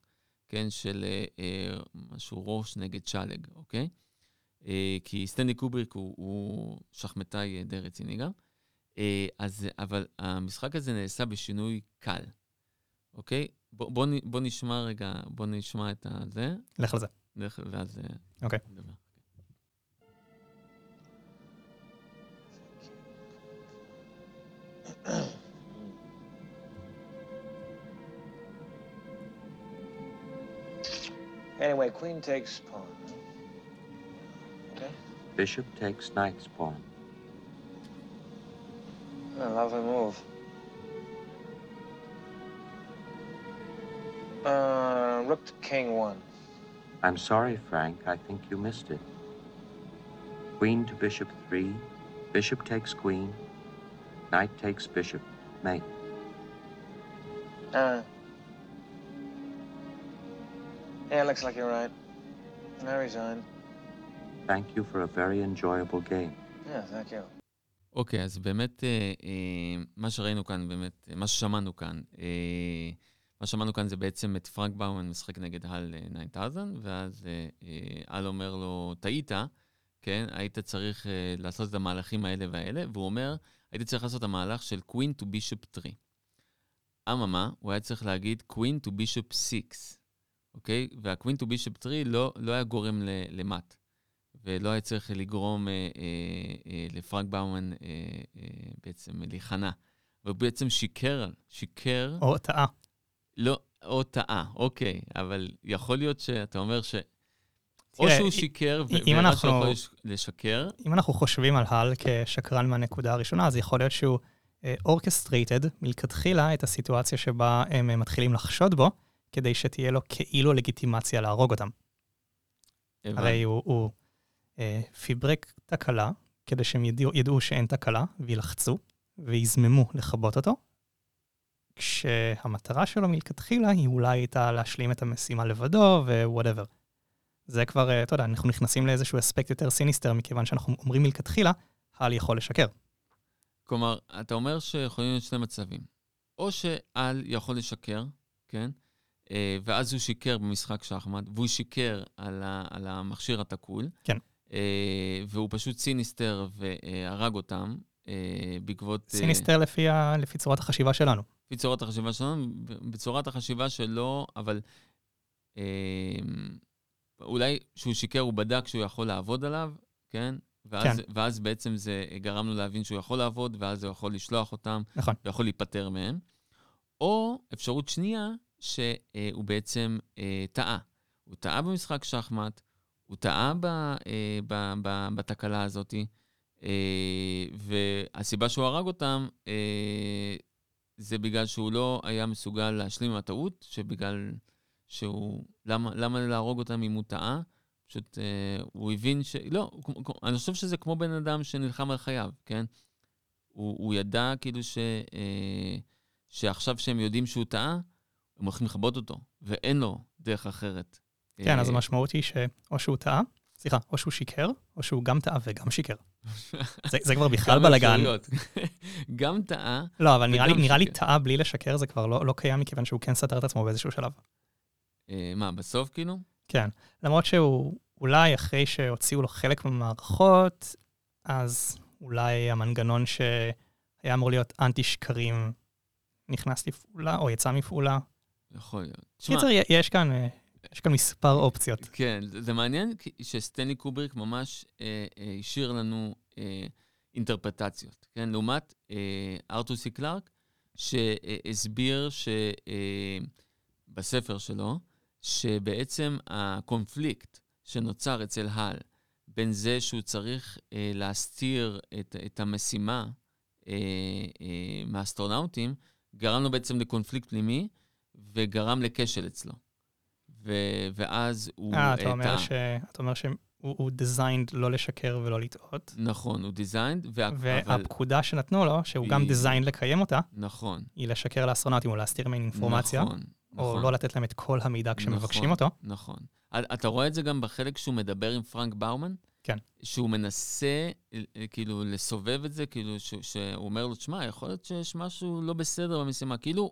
כן? של אה, אה, משהו ראש נגד שלג, אוקיי? אה, כי סטנלי קובריק הוא, הוא שחמטאי אה, די רציני גם. אה, אז, אבל המשחק הזה נעשה בשינוי קל, אוקיי? בוא, בוא, בוא נשמע רגע, בוא נשמע את הזה, לך על זה. דרך- ואז אה, אוקיי. נדבר. [CLEARS THROAT] Anyway, queen takes pawn. Okay? Bishop takes knight's pawn. A lovely move. Uh, rook to king one. I'm sorry, Frank. I think you missed it. Queen to bishop 3. Bishop takes queen. Knight takes bishop. Mate. Uh. Yeah, looks like you're right. I resign. Thank you for a very enjoyable game. Yeah, thank you. אוקיי, אז באמת, אה, אה, מה שראינו כאן, באמת, אה, מה ששמענו כאן, אה, מה ששמענו כאן זה בעצם את פרנק באומן משחק נגד הל אה, 9000, ואז אה, אה, הל אומר לו, טעית, כן? היית צריך אה, לעשות את המהלכים האלה והאלה, והוא אומר, הייתי צריך לעשות את המהלך של queen to bishop 3. אממה, הוא היה צריך להגיד queen to bishop 6, אוקיי? וה queen to bishop 3 לא, לא היה גורם ל- למט. ולא היה צריך לגרום אה, אה, אה, לפרנק באומן אה, אה, בעצם להיכנע. והוא בעצם שיקר, שיקר, או טעה. לא, או טעה, אוקיי, אבל יכול להיות שאתה אומר ש... או שהוא שיקר, ורק יכול לש- לשקר, אם אנחנו חושבים על הל כשקרן מהנקודה הראשונה, אז יכול להיות שהוא orchestrated מלכתחילה את הסיטואציה שבה הם אה, מתחילים לחשוד בו, כדי שתהיה לו כאילו לגיטימציה להרוג אותם. הרי הוא, הוא אה, פיברק תקלה, כדי שהם ידעו, ידעו שאין תקלה, וילחצו, ויזממו לכבות אותו, כשהמטרה שלו מלכתחילה היא אולי הייתה להשלים את המשימה לבדו, ו whatever. זה כבר, אה, אתה יודע, אנחנו נכנסים לאיזשהו אספקט יותר sinister, מכיוון שאנחנו אומרים מלכתחילה, הל יכול לשקר. כלומר, אתה אומר שיכולים להיות שני מצבים. או שהל יכול לשקר, כן? אה, ואז הוא שיקר במשחק שחמט, והוא שיקר על, ה, על המכשיר התקול. כן. אה, והוא פשוט sinister והרג אותם בעקבות... sinister לפי, ה, לפי צורת החשיבה שלנו. לפי צורת החשיבה שלנו, בצורת החשיבה שלו, אבל אולי כשהוא שיקר הוא בדק שהוא יכול לעבוד עליו, כן? ואז, כן. ואז בעצם זה גרם לו להבין שהוא יכול לעבוד, ואז הוא יכול לשלוח אותם, נכון. ויכול להיפטר מהם. או אפשרות שנייה, שהוא בעצם אה, טעה. הוא טעה במשחק שחמט, הוא טעה ב, אה, ב, ב, בתקלה הזאת, אה, והסיבה שהוא הרג אותם, אה, זה בגלל שהוא לא היה מסוגל להשלים עם הטעות, שבגלל שהוא... למה, למה להרוג אותם אם הוא טעה? פשוט אה, הוא הבין ש... לא, אני חושב שזה כמו בן אדם שנלחם על חייו, כן? הוא, הוא ידע כאילו ש, אה, שעכשיו שהם יודעים שהוא טעה, הם הולכים לכבות אותו, ואין לו דרך אחרת. כן, אז אה, המשמעות היא שאו שהוא טעה, סליחה, או שהוא שיקר, או שהוא גם טעה וגם שיקר. זה, זה כבר בכלל בלאגן. [LAUGHS] גם טעה, לא, אבל נראה לי, נראה לי. טעה בלי לשקר זה כבר לא, לא קיים, מכיוון שהוא כן סתר את עצמו באיזשהו שלב. אה, מה, בסוף כאילו? כן. למרות שהוא אולי אחרי שהוציאו לו חלק מהמערכות, אז אולי המנגנון שהיה אמור להיות אנטי שקרים נכנס לפעולה, או יצא מפעולה. יכול להיות. קיצר, יש כאן, אה, יש כאן מספר אופציות. כן, זה, מעניין שסטנלי קובריק ממש אה, אה, השאיר לנו אה, אינטרפטציות, כן? לעומת אה, ארתור סי קלארק, שהסביר אה, בספר שלו, שבעצם הקונפליקט שנוצר אצל הל בין זה שהוא צריך אה, להסתיר את, את המשימה אה, אה, מהאסטרונאוטים, גרם לו בעצם לקונפליקט פנימי וגרם לכשל אצלו. ו- ואז הוא אה, אתה אומר. ש- אתה אומר שהוא הוא designed לא לשקר ולא לטעות, נכון, הוא designed, וה... אבל... והפקודה שנתנו לו, שהוא גם בדיוק. designed לקיים אותה, נכון, היא לשקר לאסטרונאוטים או להסתיר מהם אינפורמציה, נכון, או נכון, לא לתת להם את כל המידע כשמבקשים נכון, אותו. נכון. אתה רואה את זה גם בחלק שהוא מדבר עם פרנק ובאומן? כן. שהוא מנסה, אה, כאילו, לסובב את זה, כאילו, ש- שהוא אומר לו, תשמע, יכול להיות שיש משהו לא בסדר במשימה. כאילו,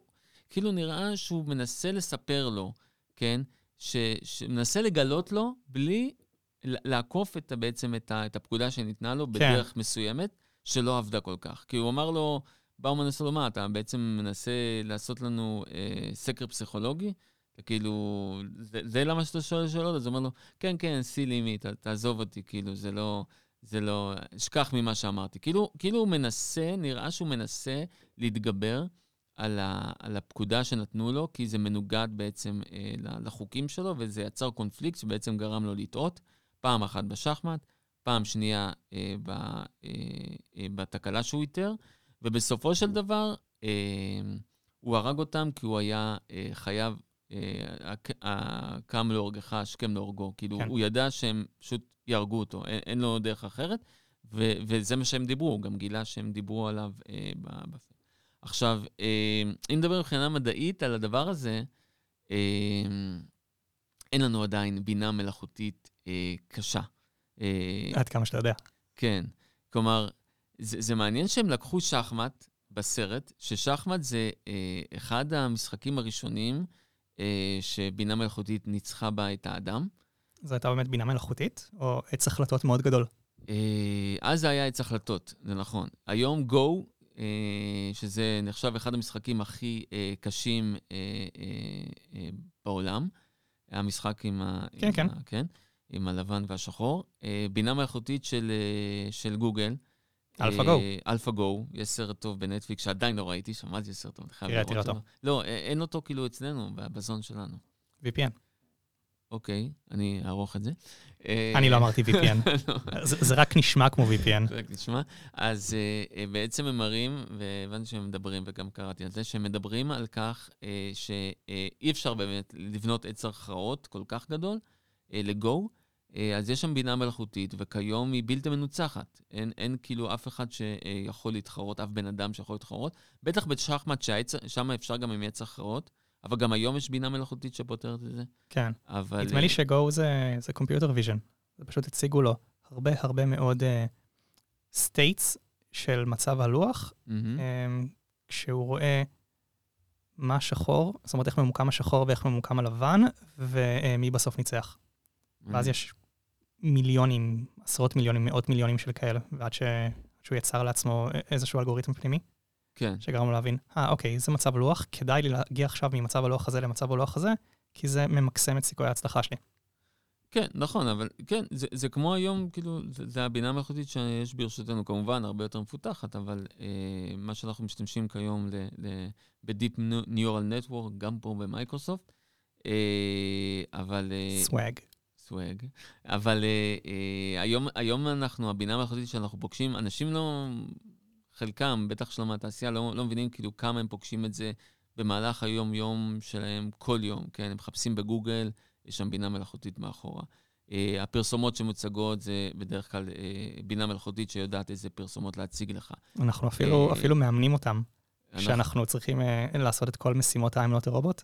כאילו נראה שהוא מנסה לספר לו, כן? ש- שמנסה לגלות לו בלי לעקוף את, בעצם את, ה- את הפקודה שניתנה לו בדרך מסוימת, שלא עבדה כל כך. כי הוא אמר לו, באומן עשה לו, מה, אתה בעצם מנסה לעשות לנו אה, סקר פסיכולוגי? אתה כאילו, זה, זה למה שאתה שואל שאלות? אז הוא אומר לו, כן, כן, לימי, ת, תעזוב אותי, כאילו, זה לא, זה לא, אשכח ממה שאמרתי. כאילו, כאילו הוא מנסה, נראה שהוא מנסה להתגבר על, ה, על הפקודה שנתנו לו, כי זה מנוגד בעצם אה, לחוקים שלו, וזה יצר קונפליקט שבעצם גרם לו לטעות, פעם אחת בשחמט, פעם שנייה אה, ב, אה, אה, בתקלה שהוא איתר, ובסופו של דבר, אה, הוא הרג אותם כי הוא היה אה, חייב אה, הק- הקם להורגך, השכם להורגו. כאילו, כן. הוא ידע שהם פשוט יהרגו אותו, אין, אין לו דרך אחרת, ו, וזה מה שהם דיברו, הוא גם גילה שהם דיברו עליו אה, ב... ב... עכשיו, אה, אם נדבר מבחינה מדעית על הדבר הזה, אה, אין לנו עדיין בינה מלאכותית אה, קשה. אה, עד כמה שאתה יודע. כן. כלומר, זה, זה מעניין שהם לקחו שחמט בסרט, ששחמט זה אה, אחד המשחקים הראשונים אה, שבינה מלאכותית ניצחה בה את האדם. זו הייתה באמת בינה מלאכותית, או עץ החלטות מאוד גדול. אה, אז זה היה עץ החלטות, זה נכון. היום Go, אה, שזה נחשב אחד המשחקים הכי אה, קשים אה, אה, אה, בעולם, המשחק עם ה... כן, עם כן. ה, כן, עם הלבן והשחור. אה, בינה מלאכותית של, אה, של גוגל. AlphaGo. אה, AlphaGo, יש סרט טוב בנטפליקס שעדיין לא ראיתי, שמעתי סרט טוב, חייב לראות אותו. לא, אה, אין אותו כאילו אצלנו, בזון שלנו. VPN. אוקיי, אני אערוך את זה. אה, אני לא אמרתי VPN. [LAUGHS] לא. זה זה רק נשמע כמו VPN. רק נשמע. אז uh, בעצם הם מראים, והבנתי שהם מדברים, וגם קראתי על זה, שהם מדברים על כך שאי אפשר באמת לבנות עץ הכרעות כל כך גדול לגו, אז יש שם בינה מלאכותית, וכיום היא בלתי מנוצחת. אין, אין כאילו אף אחד שיכול להתחרות, אף בן אדם שיכול להתחרות. בטח בשחמט, שם אפשר גם עם עץ הכרעות, אבל גם היום יש בינה מלאכותית שפותרת את זה. כן. אבל... נדמה לי אה, שגו, זה זה computer vision. זה פשוט הציגו לו הרבה הרבה מאוד states של מצב הלוח, מהמ. אמ, כשהוא רואה מה שחור, זאת אומרת איך ממוקם השחור ואיך ממוקם הלבן, ומי בסוף ניצח. ואז יש מיליונים, עשרות מיליונים, מאות מיליונים של כאלה, ועד ש... שהוא יצר לעצמו איזשהו אלגוריתם פנימי, כן. שגרם לו להבין, אה, אוקיי, זה מצב לוח, כדאי לי להגיע עכשיו ממצב הלוח הזה למצב הלוח הזה, כי זה ממקסם את סיכויי ההצלחה שלי. כן, נכון, אבל כן, זה, זה כמו היום, כאילו, זה, זה הבינה המלאכותית שיש ברשותנו, כמובן, הרבה יותר מפותחת, אבל אה, מה שאנחנו משתמשים כיום ל, ל, ב-Deep Neural Network, גם פה במייקרוסופט, אה, אבל... אה, סוואג. אבל אה, אה, היום, היום אנחנו, הבינה המלאכותית שאנחנו פוגשים, אנשים לא, חלקם, בטח שלא מהתעשייה, לא, לא מבינים כאילו כמה הם פוגשים את זה במהלך היום-יום שלהם כל יום, כן? הם מחפשים בגוגל, יש שם בינה מלאכותית מאחורה. Uh, הפרסומות שמוצגות זה בדרך כלל uh, בינה מלאכותית שיודעת איזה פרסומות להציג לך. אנחנו אפילו, אה, אפילו מאמנים אותם, אנחנו- שאנחנו צריכים uh, לעשות את כל משימות האמנות הרובוט.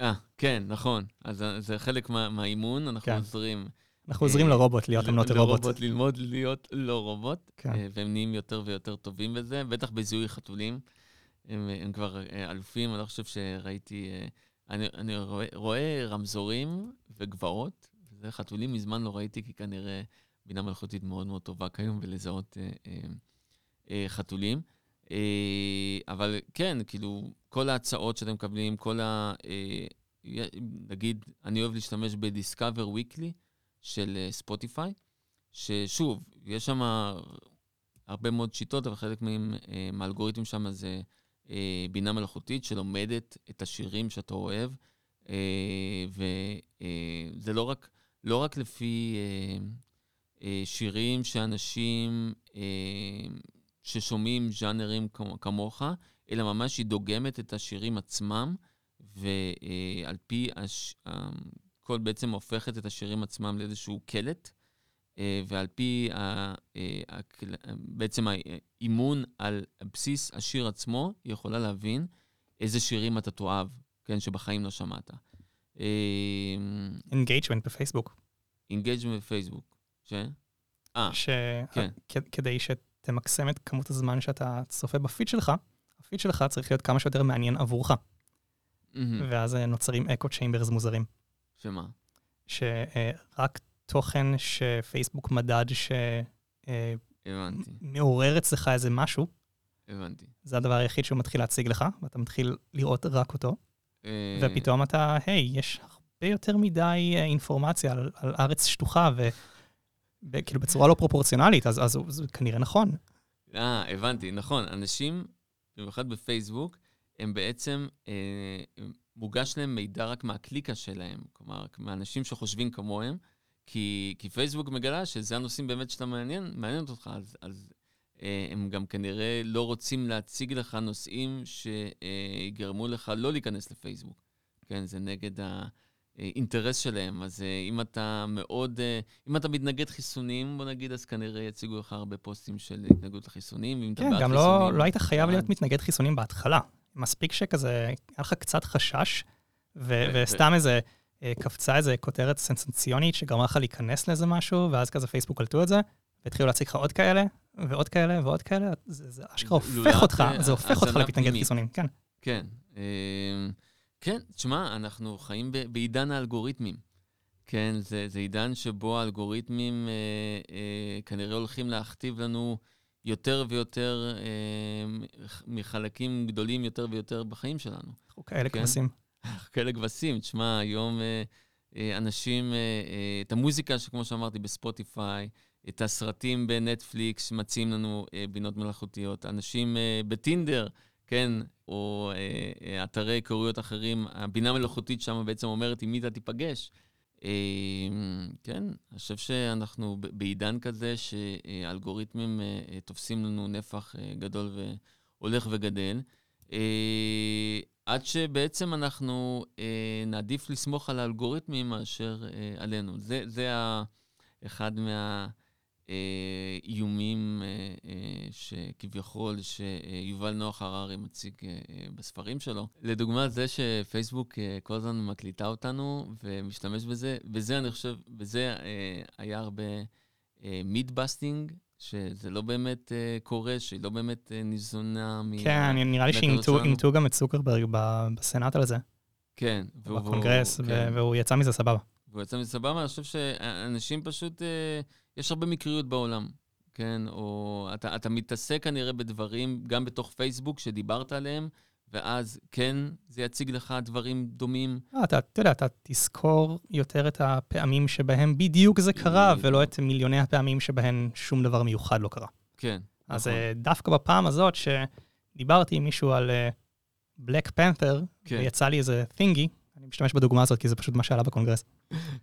אה, כן, נכון. אז אה, זה חלק מה, מהאימון, אנחנו כן. עוזרים. אנחנו עוזרים לרובוט להיות אמנות הרובוט. לרובוט ללמוד להיות לא רובוט, כן. אה, והם נהיים יותר ויותר טובים בזה, בטח בזיהוי חתולים. הם, הם כבר אה, אלופים, אני לא חושב שראיתי... אה, אני, אני רואה, רואה רמזורים וגבעות, וזה חתולים מזמן לא ראיתי, כי כנראה בינה מלאכותית מאוד מאוד טובה כיום בלזהות אה, אה, אה, חתולים. אה, אבל כן, כאילו, כל ההצעות שאתם מקבלים, כל ה... אה, נגיד, אני אוהב להשתמש ב-Discover Weekly של אה, ספוטיפיי, ששוב, יש שם הרבה מאוד שיטות, אבל חלק מהאלגוריתם שם זה בינה מלאכותית שלומדת את השירים שאתה אוהב, וזה לא רק, לא רק לפי שירים שאנשים ששומעים ז'אנרים כמו- כמוך, אלא ממש היא דוגמת את השירים עצמם, ועל פי, הש... כל בעצם הופכת את השירים עצמם לאיזשהו קלט, אה, ועל פי ה... אה, בעצם האימון על בסיס השיר עצמו, היא יכולה להבין איזה שירים אתה תאהב, כן, שבחיים לא שמעת. engagement בפייסבוק. engagement בפייסבוק, ש? אה, כן. שכדי שתמקסם את כמות הזמן שאתה צופה בפיד שלך, הפיד שלך צריך להיות כמה שיותר מעניין עבורך, מהמ. ואז אה, נוצרים echo chambers מוזרים. שמה? שרק תוכן שפייסבוק מדד שמעורר אצלך איזה משהו, הבנתי. זה הדבר היחיד שהוא מתחיל להציג לך, ואתה מתחיל לראות רק אותו, אה, ופתאום אתה, היי, יש הרבה יותר מדי אה, אינפורמציה על, על ארץ שטוחה, וכאילו בצורה לא פרופורציונלית, אז, אז זה כנראה נכון. אה, הבנתי, נכון. אנשים, במיוחד בפייסבוק, הם בעצם, אה, מוגש להם מידע רק מהקליקה שלהם. כלומר, מאנשים שחושבים כמוהם, כי, כי פייסבוק מגלה שזה הנושאים באמת שאתה מעניין, מעניינת אותך, אז, אז אה, הם גם כנראה לא רוצים להציג לך נושאים שיגרמו לך לא להיכנס לפייסבוק. כן? זה נגד האינטרס שלהם. אז אה, אם אתה מאוד, אה, אם אתה מתנגד חיסונים, בוא נגיד, אז כנראה יציגו לך הרבה פוסטים של התנגדות לחיסונים. ואם אתה כן, בעד גם חיסונים, לא, לא היית חייב להיות. מתנגד חיסונים בהתחלה. מספיק שכזה, היה לך קצת חשש, ו- ו- וסתם איזה, אה, קפצה איזה כותרת סנסציונית שגרמה לך להיכנס לאיזה משהו, ואז כזה פייסבוק קלטו את זה, והתחילו להציג לך עוד כאלה, ועוד כאלה, ועוד כאלה, זה, זה אשכרה הופך אותך, זה הופך אותך למתנגד. חיסונים, כן. כן. כן, תשמע, אנחנו חיים ב- בעידן האלגוריתמים. כן, זה, זה עידן שבו האלגוריתמים אה, אה, כנראה הולכים להכתיב לנו יותר ויותר אה, מחלקים גדולים יותר ויותר בחיים שלנו. אנחנו כאלה כן. כבשים. כאלה כבשים. תשמע, היום אה, אה, אנשים, אה, אה, את המוזיקה, שכמו שאמרתי, בספוטיפיי, את הסרטים בנטפליקס מציעים לנו אה, בינות מלאכותיות. אנשים אה, בטינדר, כן, או אה, אה, אתרי היכרויות אחרים, הבינה המלאכותית שם בעצם אומרת עם מי אתה תיפגש. אה, כן, אני חושב שאנחנו בעידן כזה שהאלגוריתמים אה, אה, תופסים לנו נפח אה, גדול והולך וגדל. אה, עד שבעצם אנחנו אה, נעדיף לסמוך על האלגוריתמים מאשר אה, עלינו. זה, זה ה, אחד מהאיומים אה, אה, שכביכול שיובל נוח הררי מציג אה, אה, בספרים שלו. לדוגמה, זה שפייסבוק אה, כל הזמן מקליטה אותנו ומשתמש בזה, בזה אני חושב, בזה אה, היה הרבה myth busting, שזה לא באמת אה, קורה, שהיא לא באמת אה, ניזונה מ... כן, נראה לי שעימתו גם את צוקרברג בסנאט על זה, כן. והוא- בקונגרס, כן. והוא יצא מזה סבבה. והוא יצא מזה סבבה, אני חושב שאנשים פשוט, אה, יש הרבה מקריות בעולם, כן? או אתה, אתה מתעסק כנראה בדברים, גם בתוך פייסבוק, שדיברת עליהם, ואז כן, זה יציג לך דברים דומים. לא, אתה, אתה יודע, אתה תזכור יותר את הפעמים שבהם בדיוק זה קרה. ולא את מיליוני הפעמים שבהן שום דבר מיוחד לא קרה. כן, אז נכון. אה, דווקא בפעם הזאת שדיברתי עם מישהו על בלק פנת'ר, כן. ויצא לי איזה תינגי, אני משתמש בדוגמה הזאת כי זה פשוט מה שעלה בקונגרס.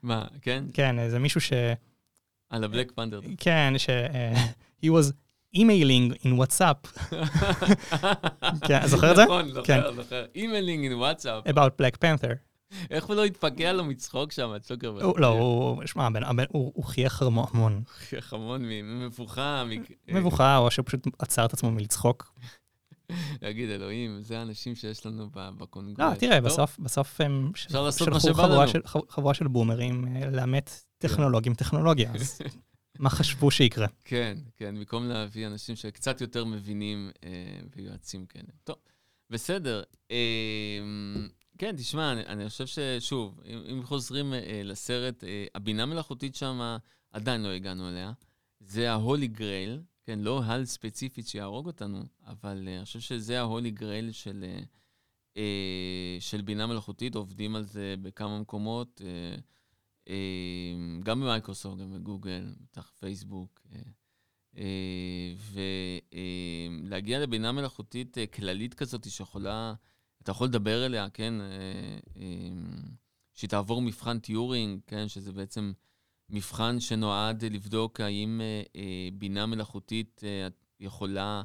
מה, כן? כן, זה מישהו ש... על ה Black Panther. כן, ש... he was emailing in WhatsApp [LAUGHS] כן, זוכר את זה? נכון, כן. זוכר, זוכר. emailing in WhatsApp. about Black Panther. איך הוא לא התפקע לו מצחוק שם, צוקרברג? הוא- לא, הוא, שמע, הבן- הוא הוא חייך המון, המון. המון ממבוכה. מבוכה, או שפשוט עצר את עצמו מלצחוק. להגיד, אלוהים, זה האנשים שיש לנו בקונגרס. לא, תראה, בסוף, בסוף הם שלחו חבורה. של- חבורה של בומרים אה, לאמת טכנולוגים טכנולוגיה, אז [LAUGHS] מה חשבו שיקרה? כן, כן, במקום להביא אנשים שקצת יותר מבינים אה, ויועצים כאלה. טוב, בסדר. אה, כן, תשמע, אני, אני חושב ששוב, אם, אם חוזרים אה, לסרט, אה, הבינה מלאכותית שם, עדיין לא הגענו אליה. זה ההולי גרייל, כן, לא הל ספציפית שיהרוג אותנו, אבל אה, אני חושב שזה ההולי גרייל של, אה, אה, של בינה מלאכותית, עובדים על זה בכמה מקומות. גם במייקרוסופט, גם בגוגל, בטח פייסבוק. ולהגיע לבינה מלאכותית כללית כזאת שיכולה, אתה יכול לדבר אליה, כן? שהיא תעבור מבחן טיורינג, כן? שזה בעצם מבחן שנועד לבדוק האם אה, אה, בינה מלאכותית אה, יכולה,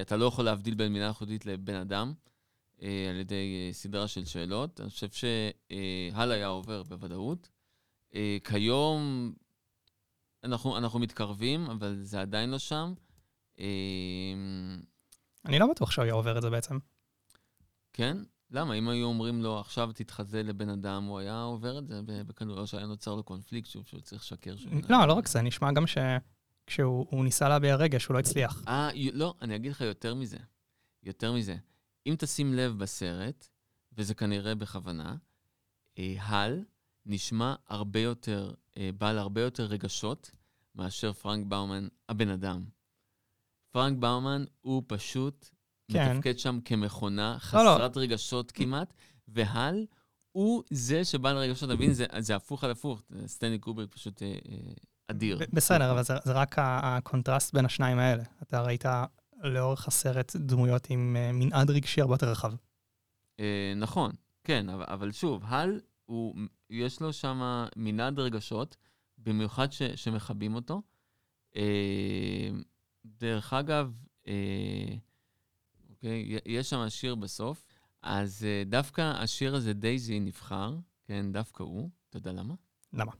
אתה לא יכול להבדיל בין בינה מלאכותית לבן אדם. על ידי סדרה של שאלות. אני חושב שהלאה היה עובר בוודאות. כיום אנחנו, אנחנו מתקרבים, אבל זה עדיין לא שם. אני לא בטוח שהוא היה עובר את זה בעצם. כן? למה? אם היו אומרים לו, עכשיו תתחזה לבן אדם, הוא היה עובר את זה בקלות, או שהיה נוצר לו קונפליקט, שוב, שהוא צריך לשקר. לא, לא רק זה, נשמע גם שכשהוא הוא ניסה להביע רגש, הוא לא הצליח. אה, לא, אני אגיד לך יותר מזה. יותר מזה. אם תשים לב בסרט, וזה כנראה בכוונה, אה, הל נשמע הרבה יותר, אה, בעל הרבה יותר רגשות מאשר פרנק באומן, הבן אדם. פרנק באומן הוא פשוט כן. מתפקד שם כמכונה, לא, לא. חסרת רגשות כמעט, והל הוא זה שבעל רגשות, אתה מבין? זה, זה הפוך על הפוך. סטנלי קובריק פשוט אה, אה, אדיר. בסדר, אבל זה, זה רק הקונטרסט בין השניים האלה. אתה ראית לאורך הסרט דמויות עם אה, מנעד רגשי הרבה יותר רחב. אה, נכון, כן, אבל, אבל שוב, האל, הוא, יש לו שם מנעד רגשות, במיוחד ש, שמכבים אותו. אה, דרך אגב, אה, אוקיי, יש שם שיר בסוף, אז אה, דווקא השיר הזה, דייזי, נבחר, כן, דווקא הוא. אתה יודע למה? למה?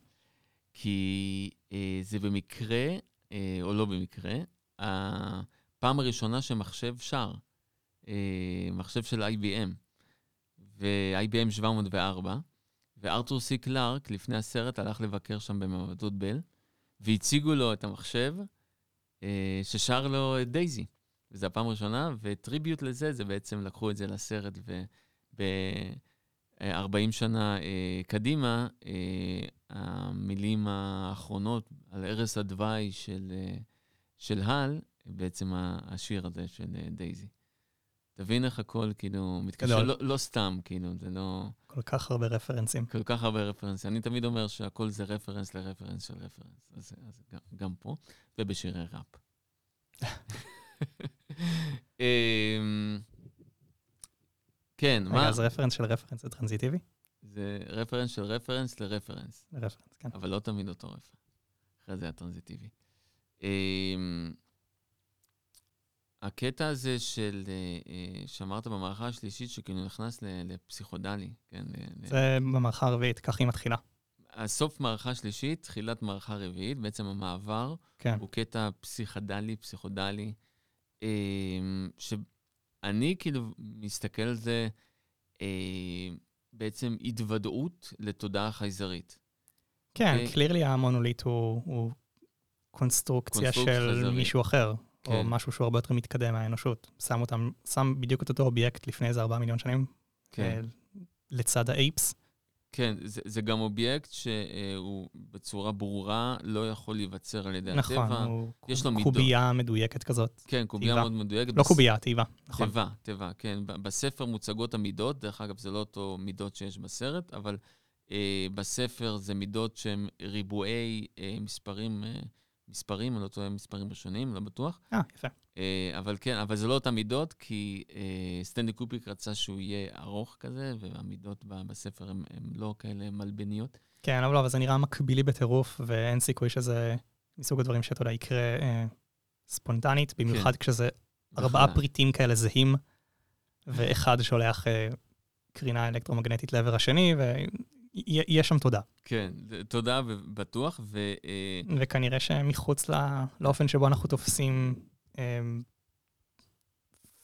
כי אה, זה במקרה, אה, או לא במקרה, הפעם הראשונה שמחשב שר, אה, מחשב של IBM, ו-IBM 704, וארתור סי קלארק, לפני הסרט, הלך לבקר שם במעבדות בל, והציגו לו את המחשב אה, ששר לו את דייזי. וזו הפעם הראשונה, ו tribute לזה, זה בעצם לקחו את זה לסרט, וב-40 שנה אה, קדימה, אה, המילים האחרונות על ערש הדווי של, אה, של האל, בעצם השיר הזה של אה, דייזי. תבין איך הכל כאילו מתקשר. לא, לא סתם, כאילו, זה לא... כל כך הרבה references. כל כך הרבה references. אני תמיד אומר שהכל זה reference ל reference של reference. אז, אז גם, גם פה, ובשירי ראפ. [LAUGHS] אמ, כן, מה? אז reference של reference זה טרנזיטיבי? זה reference של reference ל reference, reference, כן. אבל לא תמיד אותו reference. אחרי זה הטרנזיטיבי. אמ, הקטע הזה של, אה, אה, שאמרת במערכה השלישית, שכאילו נכנס לפסיכודלי, כן? זה במערכה הרביעית, כך היא מתחילה. הסוף מערכה שלישית, תחילת מערכה רביעית, בעצם המעבר, כן. הוא קטע פסיכדלי, פסיכודלי, שאני כאילו מסתכל על זה אה, בעצם התוודעות לתודעה חייזרית. כן. קלירלי המונוליט הוא הוא קונסטרוקציה של חייזרי. מישהו אחר, או כן. משהו שהוא הרבה יותר מתקדם מהאנושות. שם אותם, שם בדיוק את אותו אובייקט לפני איזה ארבעה מיליון שנים, כן, אה, לצד האייפס. כן זה, זה גם אובייקט שהוא בצורה ברורה לא יכול להיווצר על ידי נכון, הטבע. הוא יש לו מידות. קובייה מדויקת כזאת. כן, קובייה. מאוד מדויקת. לא בס- קובייה, תיבה. נכון. תיבה, תיבה, כן. בספר מוצגות המידות, דרך אגב, זה לא אותו מידות שיש בסרט, אבל אה, בספר זה מידות שהן ריבועי אה, מספרים, אה, מספרים, אני לא טועה, מספרים ראשונים, לא בטוח. אה, יפה. אה, אבל כן, אבל זה לא אותן מידות, כי אה, סטנלי קופיק רצה שהוא יהיה ארוך כזה, והמידות בספר הן לא כאלה מלבניות. כן, אבל לא, אבל זה נראה מקבילי בטירוף, ואין סיכוי שזה מסוג הדברים שאתה יודע, יקרה אה, ספונטנית, במיוחד כשזה ארבעה בכלל. פריטים כאלה זהים, ואחד שולח אה, קרינה אלקטרומגנטית לעבר השני, ויש שם תודה. כן, תודה ובטוח, ו... אה, וכנראה שמחוץ לא, לאופן שבו אנחנו תופסים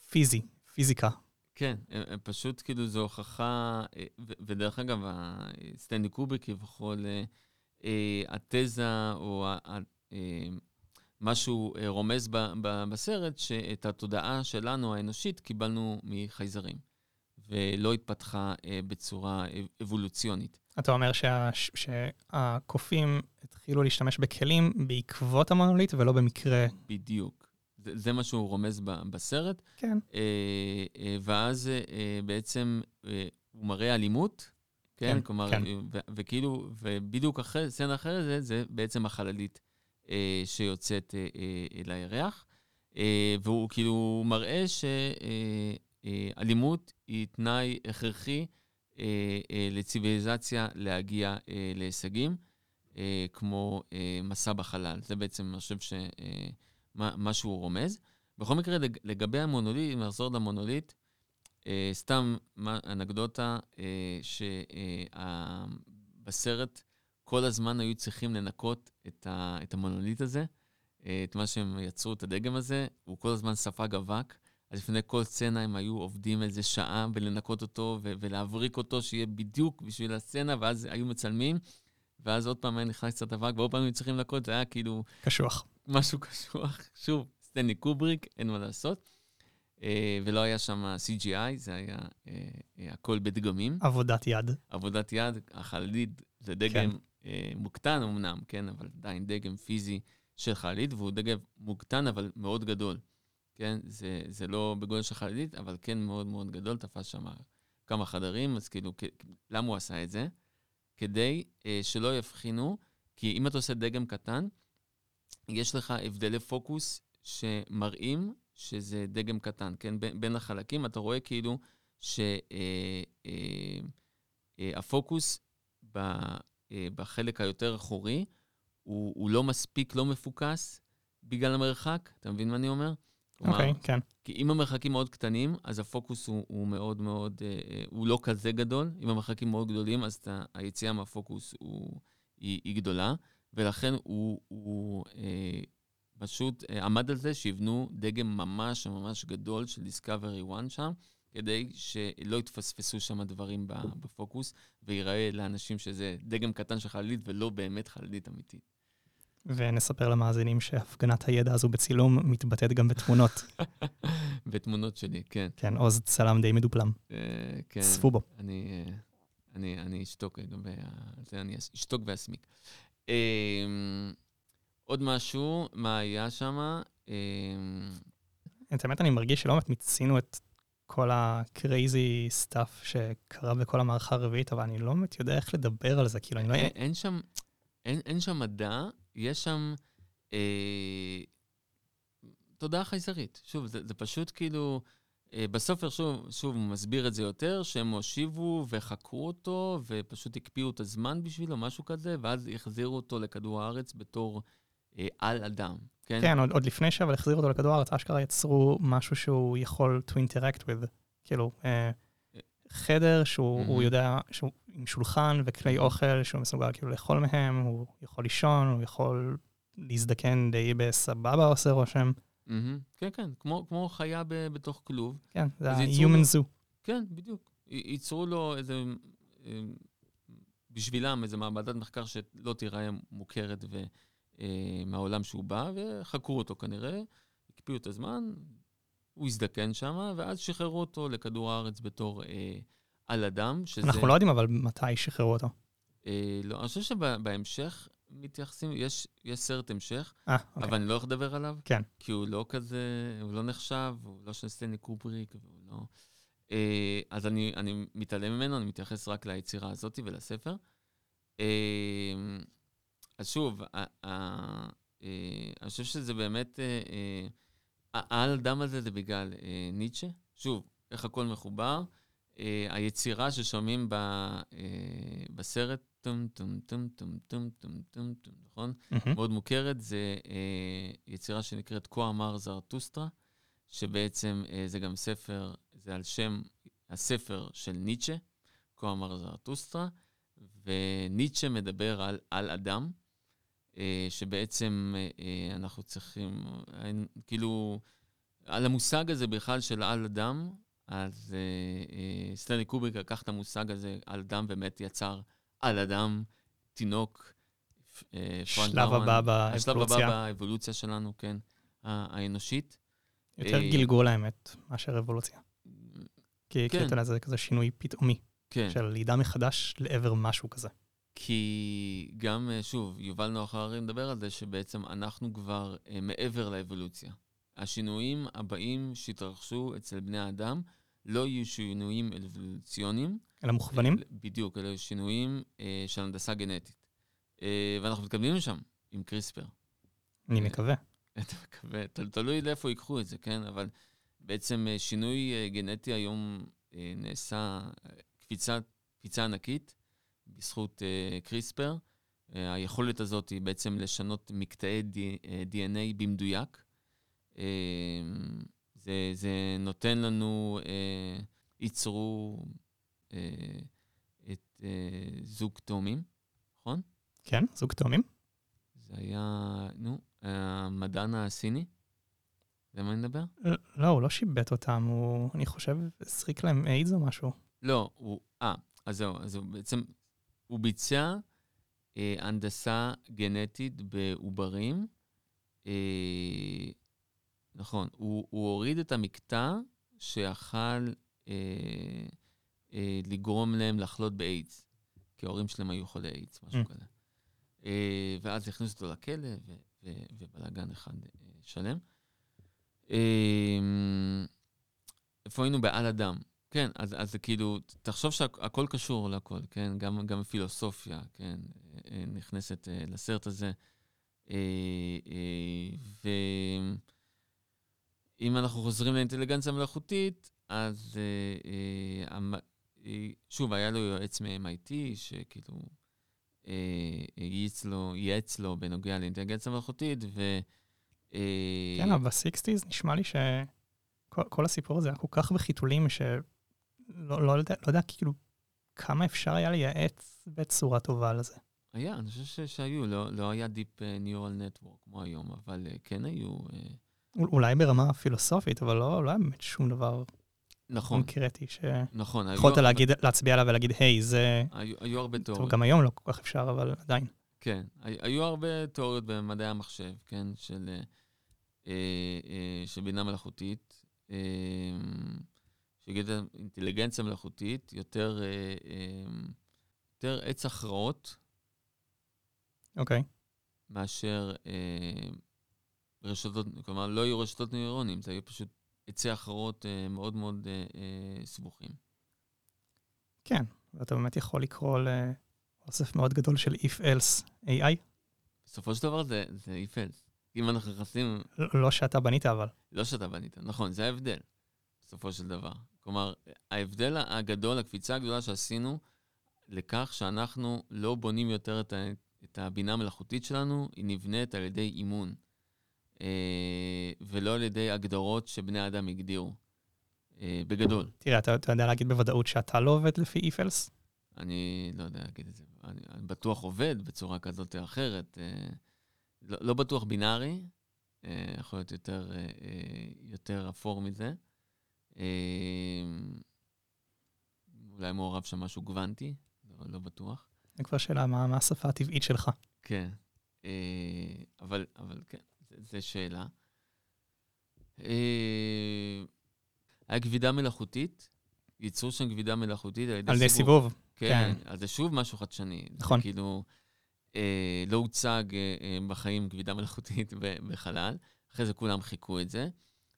פיזי, פיזיקה. כן, הם- הם פשוט כאילו זו הוכחה, אה, ודרך אגב, סטנלי קובריק כביכול, אה, אה, התזה או ה- ה- אה, משהו אה, רומז בסרט, שאת התודעה שלנו, האנושית, קיבלנו מחייזרים, ולא התפתחה אה, בצורה אב- אבולוציונית. אתה אומר שה, שהקופים התחילו להשתמש בכלים בעקבות המונוליט ולא במקרה. בדיוק. זה, זה מה שהוא רומז ב- בסרט. כן. אה, אה, ואז אה, בעצם אה, הוא מראה אלימות, כן? כן, כלומר, כן. אה, ו- וכאילו, ובדיוק אחרי, סצנה אחרי זה, זה בעצם החללית אה, שיוצאת אה, אה, אל הירח. אה, והוא כאילו מראה שאלימות היא תנאי הכרחי אה, אה, לציוויליזציה להגיע אה, להישגים, אה, כמו אה, מסע בחלל. זה בעצם, אני חושב, ש, אה, מה, מה שהוא רומז. בכל מקרה, לג- לגבי המונוליט, אם נחזור למונוליט, אה, סתם מה- אנקדוטה, אה, שבסרט כל הזמן היו צריכים לנקות את, ה, את המונוליט הזה, אה, את מה שהם יצרו, את הדגם הזה, הוא כל הזמן ספג אבק. אז לפני כל סצנה הם היו עובדים איזה שעה בלנקות אותו ו- ולהבריק אותו, שיהיה בדיוק בשביל הסצנה, ואז היו מצלמים, ואז עוד פעם היה נכנס קצת אבק, ועוד פעם היו צריכים לנקות, זה היה כאילו קשוח. משהו קשוח. שוב, סטנלי קובריק, אין מה לעשות. אה, ולא היה שם CGI, זה היה אה, אה, הכל בדגמים. עבודת יד. עבודת יד, החללית זה דגם אה, מוקטן אמנם, כן, אבל עדיין דגם פיזי של חללית, והוא דגם מוקטן אבל מאוד גדול. כן, זה, זה לא בגודל של חללית, אבל כן מאוד מאוד גדול, תפס שם כמה חדרים, אז כאילו, למה הוא עשה את זה? כדי אה, שלא יבחינו, כי אם אתה עושה דגם קטן, יש לך הבדלי פוקוס שמראים שזה דגם קטן, כן? בין, בין החלקים אתה רואה כאילו שהפוקוס אה, בחלק היותר אחורי הוא, הוא לא מספיק לא מפוקס בגלל המרחק, אתה מבין מה אני אומר? אוקיי, כן. כי אם המרחקים מאוד קטנים, אז הפוקוס הוא, הוא מאוד מאוד, אה, אה, הוא לא כזה גדול. אם המרחקים מאוד גדולים, אז אתה, היציאה מהפוקוס הוא, היא, היא גדולה, ולכן הוא, הוא אה, פשוט אה, עמד על זה שיבנו דגם ממש ממש גדול של Discovery One שם, כדי שלא יתפספסו שם דברים ב- בפוקוס, ויראה לאנשים שזה דגם קטן של חללית ולא באמת חללית אמיתית. ונספר למאזינים שהפגנת הידע הזו בצילום מתבטאת גם בתמונות. [LAUGHS] ותמונות שלי, כן. כן, עוז צלם די מדופלם. אה, כן. צפו בו. אני, אה, אני, אני אשתוק לגבי אני אשתוק ואסמיק. אה, עוד משהו, מה היה שם? את האמת, אני מרגיש שלא באמת מיצינו את כל ה-crazy stuff שקרה בכל המערכה הרביעית, אבל אני לא באמת יודע איך לדבר על זה, כאילו, אני לא... אין, שם, אין, אין שם מדע, יש שם אה, תודעה חייזרית. שוב, זה, זה פשוט כאילו, אה, בסופר, שוב, שוב, הוא מסביר את זה יותר, שהם הושיבו וחקרו אותו, ופשוט הקפיאו את הזמן בשבילו, משהו כזה, ואז החזירו אותו לכדור הארץ בתור אה, על אדם. כן? כן, עוד, עוד לפני שאבל החזירו אותו לכדור הארץ, אשכרה יצרו משהו שהוא יכול to interact with. כאילו, אה, חדר שהוא Mhm. הוא יודע, שהוא עם שולחן וכלי אוכל שהוא מסוגל כאילו לאכול מהם, הוא יכול לישון, הוא יכול להזדקן די בסבבה עושה רושם. כן, כן, כמו, כמו חיה בתוך כלוב. כן, זה ה-human zoo. כן, בדיוק. ייצרו לו איזה, אה, בשבילם איזה מעבדת מחקר שלא תיראה מוכרת ו, אה, מהעולם שהוא בא, וחקרו אותו כנראה, הקפיאו את הזמן, הוא הזדקן שם, ואז שחררו אותו לכדור הארץ בתור אה, על אדם, שזה... אנחנו לא יודעים אבל מתי שחררו אותו. אה, לא, אני חושב שבהמשך מתייחסים, יש, יש סרט המשך, אה, אוקיי. אבל אני לא הולך לדבר עליו. כן. כי הוא לא כזה, הוא לא נחשב, הוא לא של סטנלי קובריק, והוא לא... אה, אז אני, אני מתעלם ממנו, אני מתייחס רק ליצירה הזאת ולספר. אה, אז שוב, ה- ה- אה, אני חושב שזה באמת, אה, אה, העל אדם הזה זה בגלל ניטשה. שוב, איך הכל מחובר. אה, היצירה ששומעים אה, בסרט, טום טום טום טום טום טום טום טום, נכון? מאוד מוכרת, זה אה, יצירה שנקראת כה אמר זרטוסטרה, שבעצם זה גם ספר, זה על שם הספר של ניטשה, כה אמר זרטוסטרה, וניטשה מדבר על, על אדם, שבעצם אנחנו צריכים, כאילו, על המושג הזה בכלל של על אדם, אז אה, אה, סטנלי קובריק לקח את המושג הזה על אדם, באמת יצר על אדם, תינוק. אה, שלב. הבא השלב באבולוציה. הבא באבולוציה שלנו, כן, האנושית. יותר גלגול האמת מאשר אבולוציה. כי כן. יודע, זה כזה שינוי פתאומי כן, של לידה מחדש לעבר משהו כזה. כי גם, שוב, יובל נוח הררי מדבר על זה שבעצם אנחנו כבר מעבר לאבולוציה. השינויים הבאים שהתרחשו אצל בני האדם לא יהיו שינויים אבולוציוניים. אלא מוכוונים. אה, בדיוק, אלה שינויים אה, של הנדסה גנטית. אה, ואנחנו מתקדמים לשם עם קריספר. אני אה, מקווה. [LAUGHS] אתה מקווה, תל- תלוי לאיפה ייקחו את זה, כן? אבל בעצם אה, שינוי אה, גנטי היום אה, נעשה אה, קפיצה, קפיצה ענקית בזכות אה, קריספר. אה, היכולת הזאת היא בעצם לשנות מקטעי די- אה, DNA במדויק. זה, זה נותן לנו, אה, ייצרו אה, את אה, זוג תאומים, נכון? כן, זוג תאומים. זה היה, נו, המדען הסיני? זה מה אני מדבר? לא, הוא לא שיבט אותם, הוא, אני חושב, הזריק להם איידס או משהו. לא, הוא, אה, אז זהו, אז הוא בעצם, הוא ביצע אה, הנדסה גנטית בעוברים. אה, נכון, הוא, הוא הוריד את המקטע שיכל אה, אה, לגרום להם לחלות באיידס, כי ההורים שלהם היו חולי איידס, משהו Mm. כזה. אה, ואז הכניסו אותו לכלא, ו- ו- ובלאגן אחד אה, שלם. אה, איפה היינו? בעל אדם. כן, אז, אז זה כאילו, תחשוב שהכל קשור להכל, כן? גם, גם פילוסופיה, כן? אה, אה, נכנסת אה, לסרט הזה. אה, אה, ואם אנחנו חוזרים לאינטליגנציה מלאכותית, אז אה, אה, אה, שוב, היה לו יועץ מ-MIT, שכאילו אה, ייעץ לו, ייעץ לו בנוגע לאינטליגנציה מלאכותית, אה, כן, אבל ב-60's נשמע לי שכל כל הסיפור הזה היה כל כך בחיתולים, שלא לא יודע, לא יודע כאילו כמה אפשר היה לייעץ בצורה טובה על זה. היה, אני חושב שהיו, לא, לא היה Deep אה, Neural Network כמו היום, אבל אה, כן היו... אה, אולי ברמה פילוסופית, אבל לא, לא היה באמת שום דבר נכון, קונקרטי נכון. היו- שיכולת להגיד, להצביע עליו ולהגיד, היי, זה... היו, היו הרבה טוב, תיאוריות. גם היום לא כל כך אפשר, אבל עדיין. כן, הי- היו הרבה תיאוריות במדעי המחשב, כן, של, אה, אה, של בינה מלאכותית, אה, שיגיד אינטליגנציה מלאכותית, יותר, אה, אה, יותר עץ הכרעות אוקיי. מאשר אה, רשתות, כלומר, לא היו רשתות נוירונים, זה היו פשוט עצי הכרעות אה, מאוד מאוד אה, אה, סבוכים. כן, ואתה באמת יכול לקרוא לאוסף מאוד גדול של if-else AI, בסופו של דבר זה, זה איפל. אם אנחנו נכנסים לא לא שאתה בנית, אבל. לא שאתה בנית, נכון, זה ההבדל, בסופו של דבר. כלומר, ההבדל הגדול, הקפיצה הגדולה שעשינו, לכך שאנחנו לא בונים יותר את, ה, את הבינה המלאכותית שלנו, היא נבנית על ידי אימון, ולא על ידי הגדרות שבני האדם הגדירו, אה, בגדול. תראה, אתה, אתה יודע להגיד בוודאות שאתה לא עובד לפי if-else? אני לא יודע להגיד את זה. אני, אני בטוח עובד בצורה כזאת או אחרת. אה, לא, לא בטוח בינארי, אה, יכול להיות יותר, אה, אה, יותר אפור מזה. אה, אולי מעורב שם משהו גוונטי, לא, לא בטוח. זה כבר שאלה, מה, מה השפה הטבעית שלך? כן. אה, אבל, אבל כן, זו שאלה. אה, היה גבידה מלאכותית, ייצרו שם גבידה מלאכותית על ידי על ידי סיבוב. סיבוב. כן, כן. אז זה שוב משהו חדשני. נכון. זה כאילו, אה, לא הוצג אה, אה, בחיים גבידה מלאכותית בחלל, אחרי זה כולם חיכו את זה.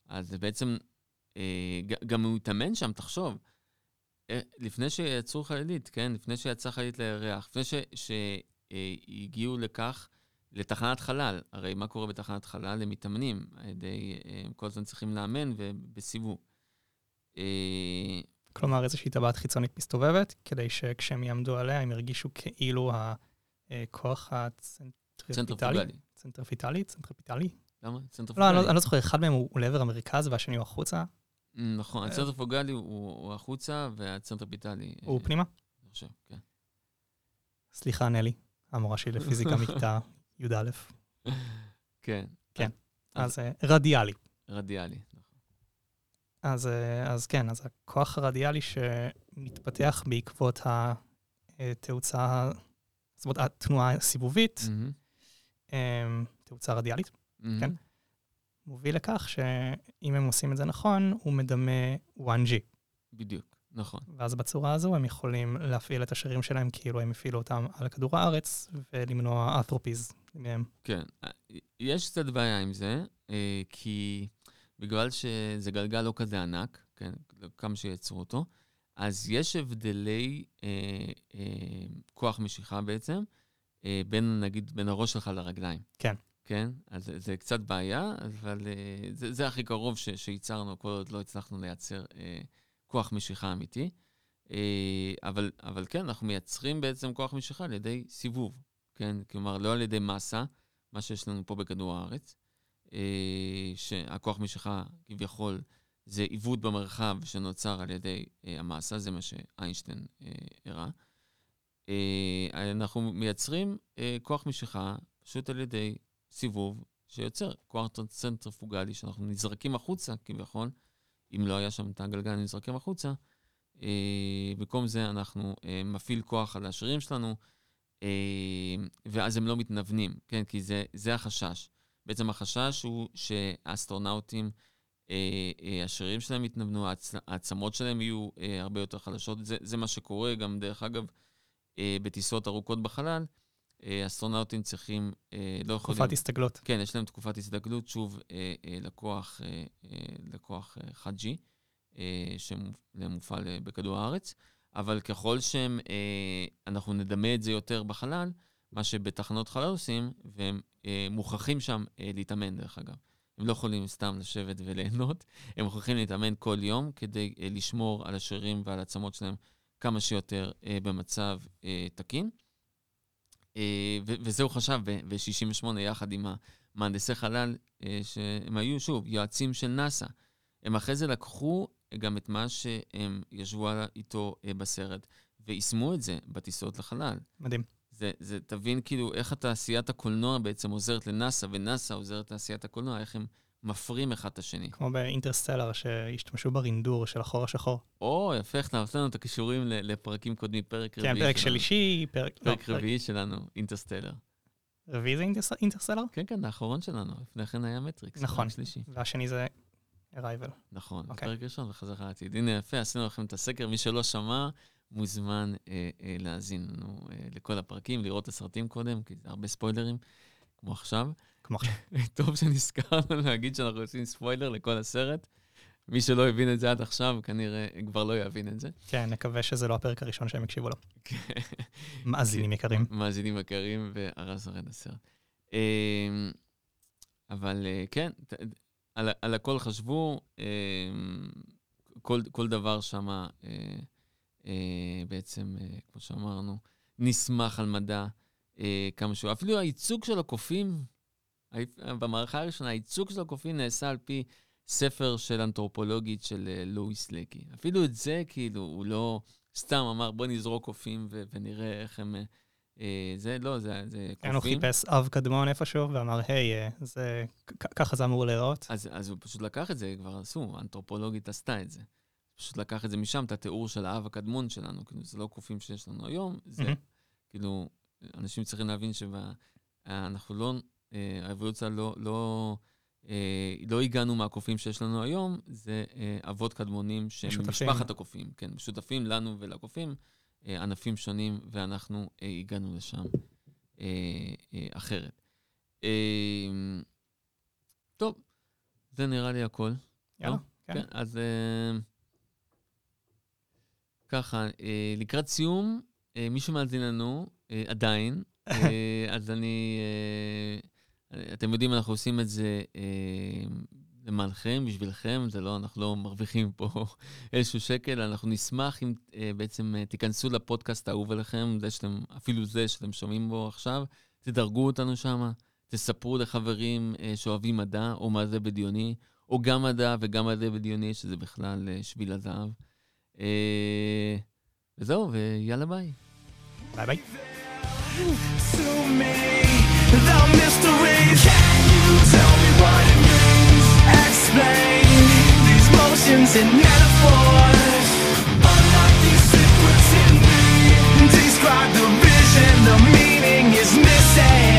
אז זה בעצם, אה, גם הוא התאמן שם, תחשוב. אה, לפני שיצרו חללית, כן? לפני שיצאה חללית לירח, לפני שהגיעו לכך, לתחנת חלל. הרי מה קורה בתחנת חלל? הם מתאמנים ידי, אה, הם כל הזמן צריכים לאמן ובסיבוב. אה, כלומר, איזושהי טבעת חיצונית מסתובבת, כדי שכשהם יעמדו עליה, הם ירגישו כאילו הכוח הצנטריפיטלי. צנטריפוגלי. צנטריפיטלי? צנטריפיטלי? למה? לא, צנטריפוגלי. אני לא- אני לא זוכר, אחד מהם הוא לעבר המרכז והשני הוא החוצה. נכון, הצנטריפוגלי הוא, החוצה והצנטריפיטלי. הוא אה, פנימה? אני חושב, כן. סליחה, נלי, המורה שלי לפיזיקה [LAUGHS] מכיתה י"א. כן. כן. אז- אה, רדיאלי. רדיאלי, נכון. אז, אה, אז כן, אז הכוח הרדיאלי שמתפתח בעקבות התאוצה, זאת אומרת, התנועה הסיבובית, אה, תאוצה רדיאלית, מהמם. כן. מוביל לכך שאם הם עושים את זה נכון, הוא מדמה 1G. בדיוק, נכון. ואז בצורה הזו הם יכולים להפעיל את השרירים שלהם כאילו הם הפעילו אותם על כדור הארץ, ולמנוע אתרופיז מהם. כן. יש קצת בעיה עם זה, אה, כי בגלל שזה גלגל לא כזה ענק, כן, כמה שיצרו אותו, אז יש הבדלי אה, אה, כוח משיכה בעצם, אה, בין, נגיד, בין הראש שלך לרגליים. כן. כן? אז זה, זה קצת בעיה, אבל אה, זה, זה הכי קרוב ש, שייצרנו, כל עוד לא הצלחנו לייצר אה, כוח משיכה אמיתי. אה, אבל, אבל כן, אנחנו מייצרים בעצם כוח משיכה על ידי סיבוב, כן? כלומר, לא על ידי מסה, מה שיש לנו פה בכדור הארץ, אה, שהכוח משיכה כביכול זה עיוות במרחב שנוצר על ידי אה, המסה, זה מה שאיינשטיין אה, הראה. אה, אנחנו מייצרים אה, כוח משיכה פשוט על ידי סיבוב שיוצר כוח צנטריפוגלי, שאנחנו נזרקים החוצה כביכול, אם לא היה שם את הגלגל, נזרקים החוצה. אה, במקום זה אנחנו אה, מפעיל כוח על השרירים שלנו, ואז הם לא מתנוונים, כן? כי זה, זה החשש. בעצם החשש הוא שהאסטרונאוטים, אה, אה, השרירים שלהם יתנוונו, העצ, העצמות שלהם יהיו אה, הרבה יותר חלשות. זה, זה מה שקורה גם, דרך אגב, בטיסות ארוכות בחלל. אסטרונאוטים צריכים, לא יכולים... תקופת הסתגלות. כן, יש להם תקופת הסתגלות, שוב, לקוח, לקוח אה, 1G, אה, שמופעל בכדור הארץ, אבל ככל שהם, אה, נדמה את זה יותר בחלל, מה שבתחנות חלל עושים, והם אה, מוכרחים שם אה, להתאמן, דרך אגב. הם לא יכולים סתם לשבת וליהנות, [LAUGHS] הם מוכרחים להתאמן כל יום כדי לשמור על השרירים ועל העצמות שלהם כמה שיותר במצב תקין. וזה הוא חשב ב-68 יחד עם מהנדסי חלל, שהם היו, שוב, יועצים של נאס"א. הם אחרי זה לקחו גם את מה שהם ישבו איתו אה, בסרט, ויישמו את זה בטיסות לחלל. מדהים. זה, זה, תבין כאילו איך התעשיית הקולנוע בעצם עוזרת לנאס"א, ונאס"א עוזרת לתעשיית הקולנוע, איך הם מפרים אחד את השני. כמו באינטרסטלר, שהשתמשו ברינדור של החור השחור. או, יפה, איך נותן לנו את הכישורים לפרקים קודמים, פרק כן, רביעי פרק שלישי, פרק... פרק לא, רביעי שלנו, אינטרסטלר. רביעי זה אינטרס... אינטרסטלר? כן, כן, האחרון שלנו, לפני כן היה מטריקס. נכון. והשני זה ארייבל. נכון, אוקיי. פרק ראשון וחזרה לעתיד. הנה, יפה, עשינו לכם את הסקר, מי שלא שמע, מוזמן אה, אה, להאזין לנו אה, לכל הפרקים, לראות את הסרטים קודם, כי זה הרבה ספוילרים, כמו עכשיו. כמו עכשיו. [LAUGHS] טוב שנזכרנו [LAUGHS] להגיד שאנחנו עושים ספוילר לכל הסרט. מי שלא הבין את זה עד עכשיו, כנראה כבר לא יבין את זה. כן, נקווה שזה לא הפרק הראשון שהם יקשיבו לו. [LAUGHS] כן. מאזינים יקרים. מאזינים יקרים והרס הרד הסרט. אמ, אבל אה, כן, על, על הכל חשבו, אמ, כל, כל דבר שם אה, אה, בעצם, כמו שאמרנו, נסמך על מדע כמה שהוא. אפילו הייצוג של הקופים, במערכה הראשונה, הייצוג של הקופים נעשה על פי ספר של אנתרופולוגית של לואיס לקי. אפילו את זה, כאילו, הוא לא סתם אמר, בוא נזרוק קופים ונראה איך הם... אה, זה לא, זה, זה קופים. הוא חיפש אב קדמון איפשהו ואמר, היי, אה, זה, ככה זה אמור להיראות. אז, אז הוא פשוט לקח את זה, כבר עשו, האנתרופולוגית עשתה את זה. פשוט לקח את זה משם, את התיאור של האב הקדמון שלנו, כאילו, זה לא קופים שיש לנו היום, זה, mm-hmm. כאילו, אנשים צריכים להבין שאנחנו לא, אה, האבולוציה לא, לא, לא הגענו מהקופים שיש לנו היום, זה אבות קדמונים שהם משפחת הקופים, כן, משותפים לנו ולקופים. אה, ענפים שונים, ואנחנו אה, הגענו לשם אה, אחרת. טוב, זה נראה לי הכל. יאללה? כן. כן. אז ככה, לקראת סיום, מישהו מאזין לנו, עדיין, [LAUGHS] אז אני... אתם יודעים, אנחנו עושים את זה למענכם, בשבילכם, זה לא, אנחנו לא מרוויחים פה [LAUGHS] איזשהו שקל, אנחנו נשמח אם אה, בעצם אה, תיכנסו לפודקאסט האהוב עליכם, זה שאתם, אפילו זה שאתם שומעים בו עכשיו, תדרגו אותנו שם, תספרו לחברים אה, שאוהבים מדע, או מה זה בדיוני, או גם מדע וגם מדע בדיוני, שזה בכלל אה, שביל הזהב. אה, וזהו, ויאללה ביי. ביי ביי. explain these motions and metaphors. Unlock these secrets in me Describe the vision, the meaning is missing.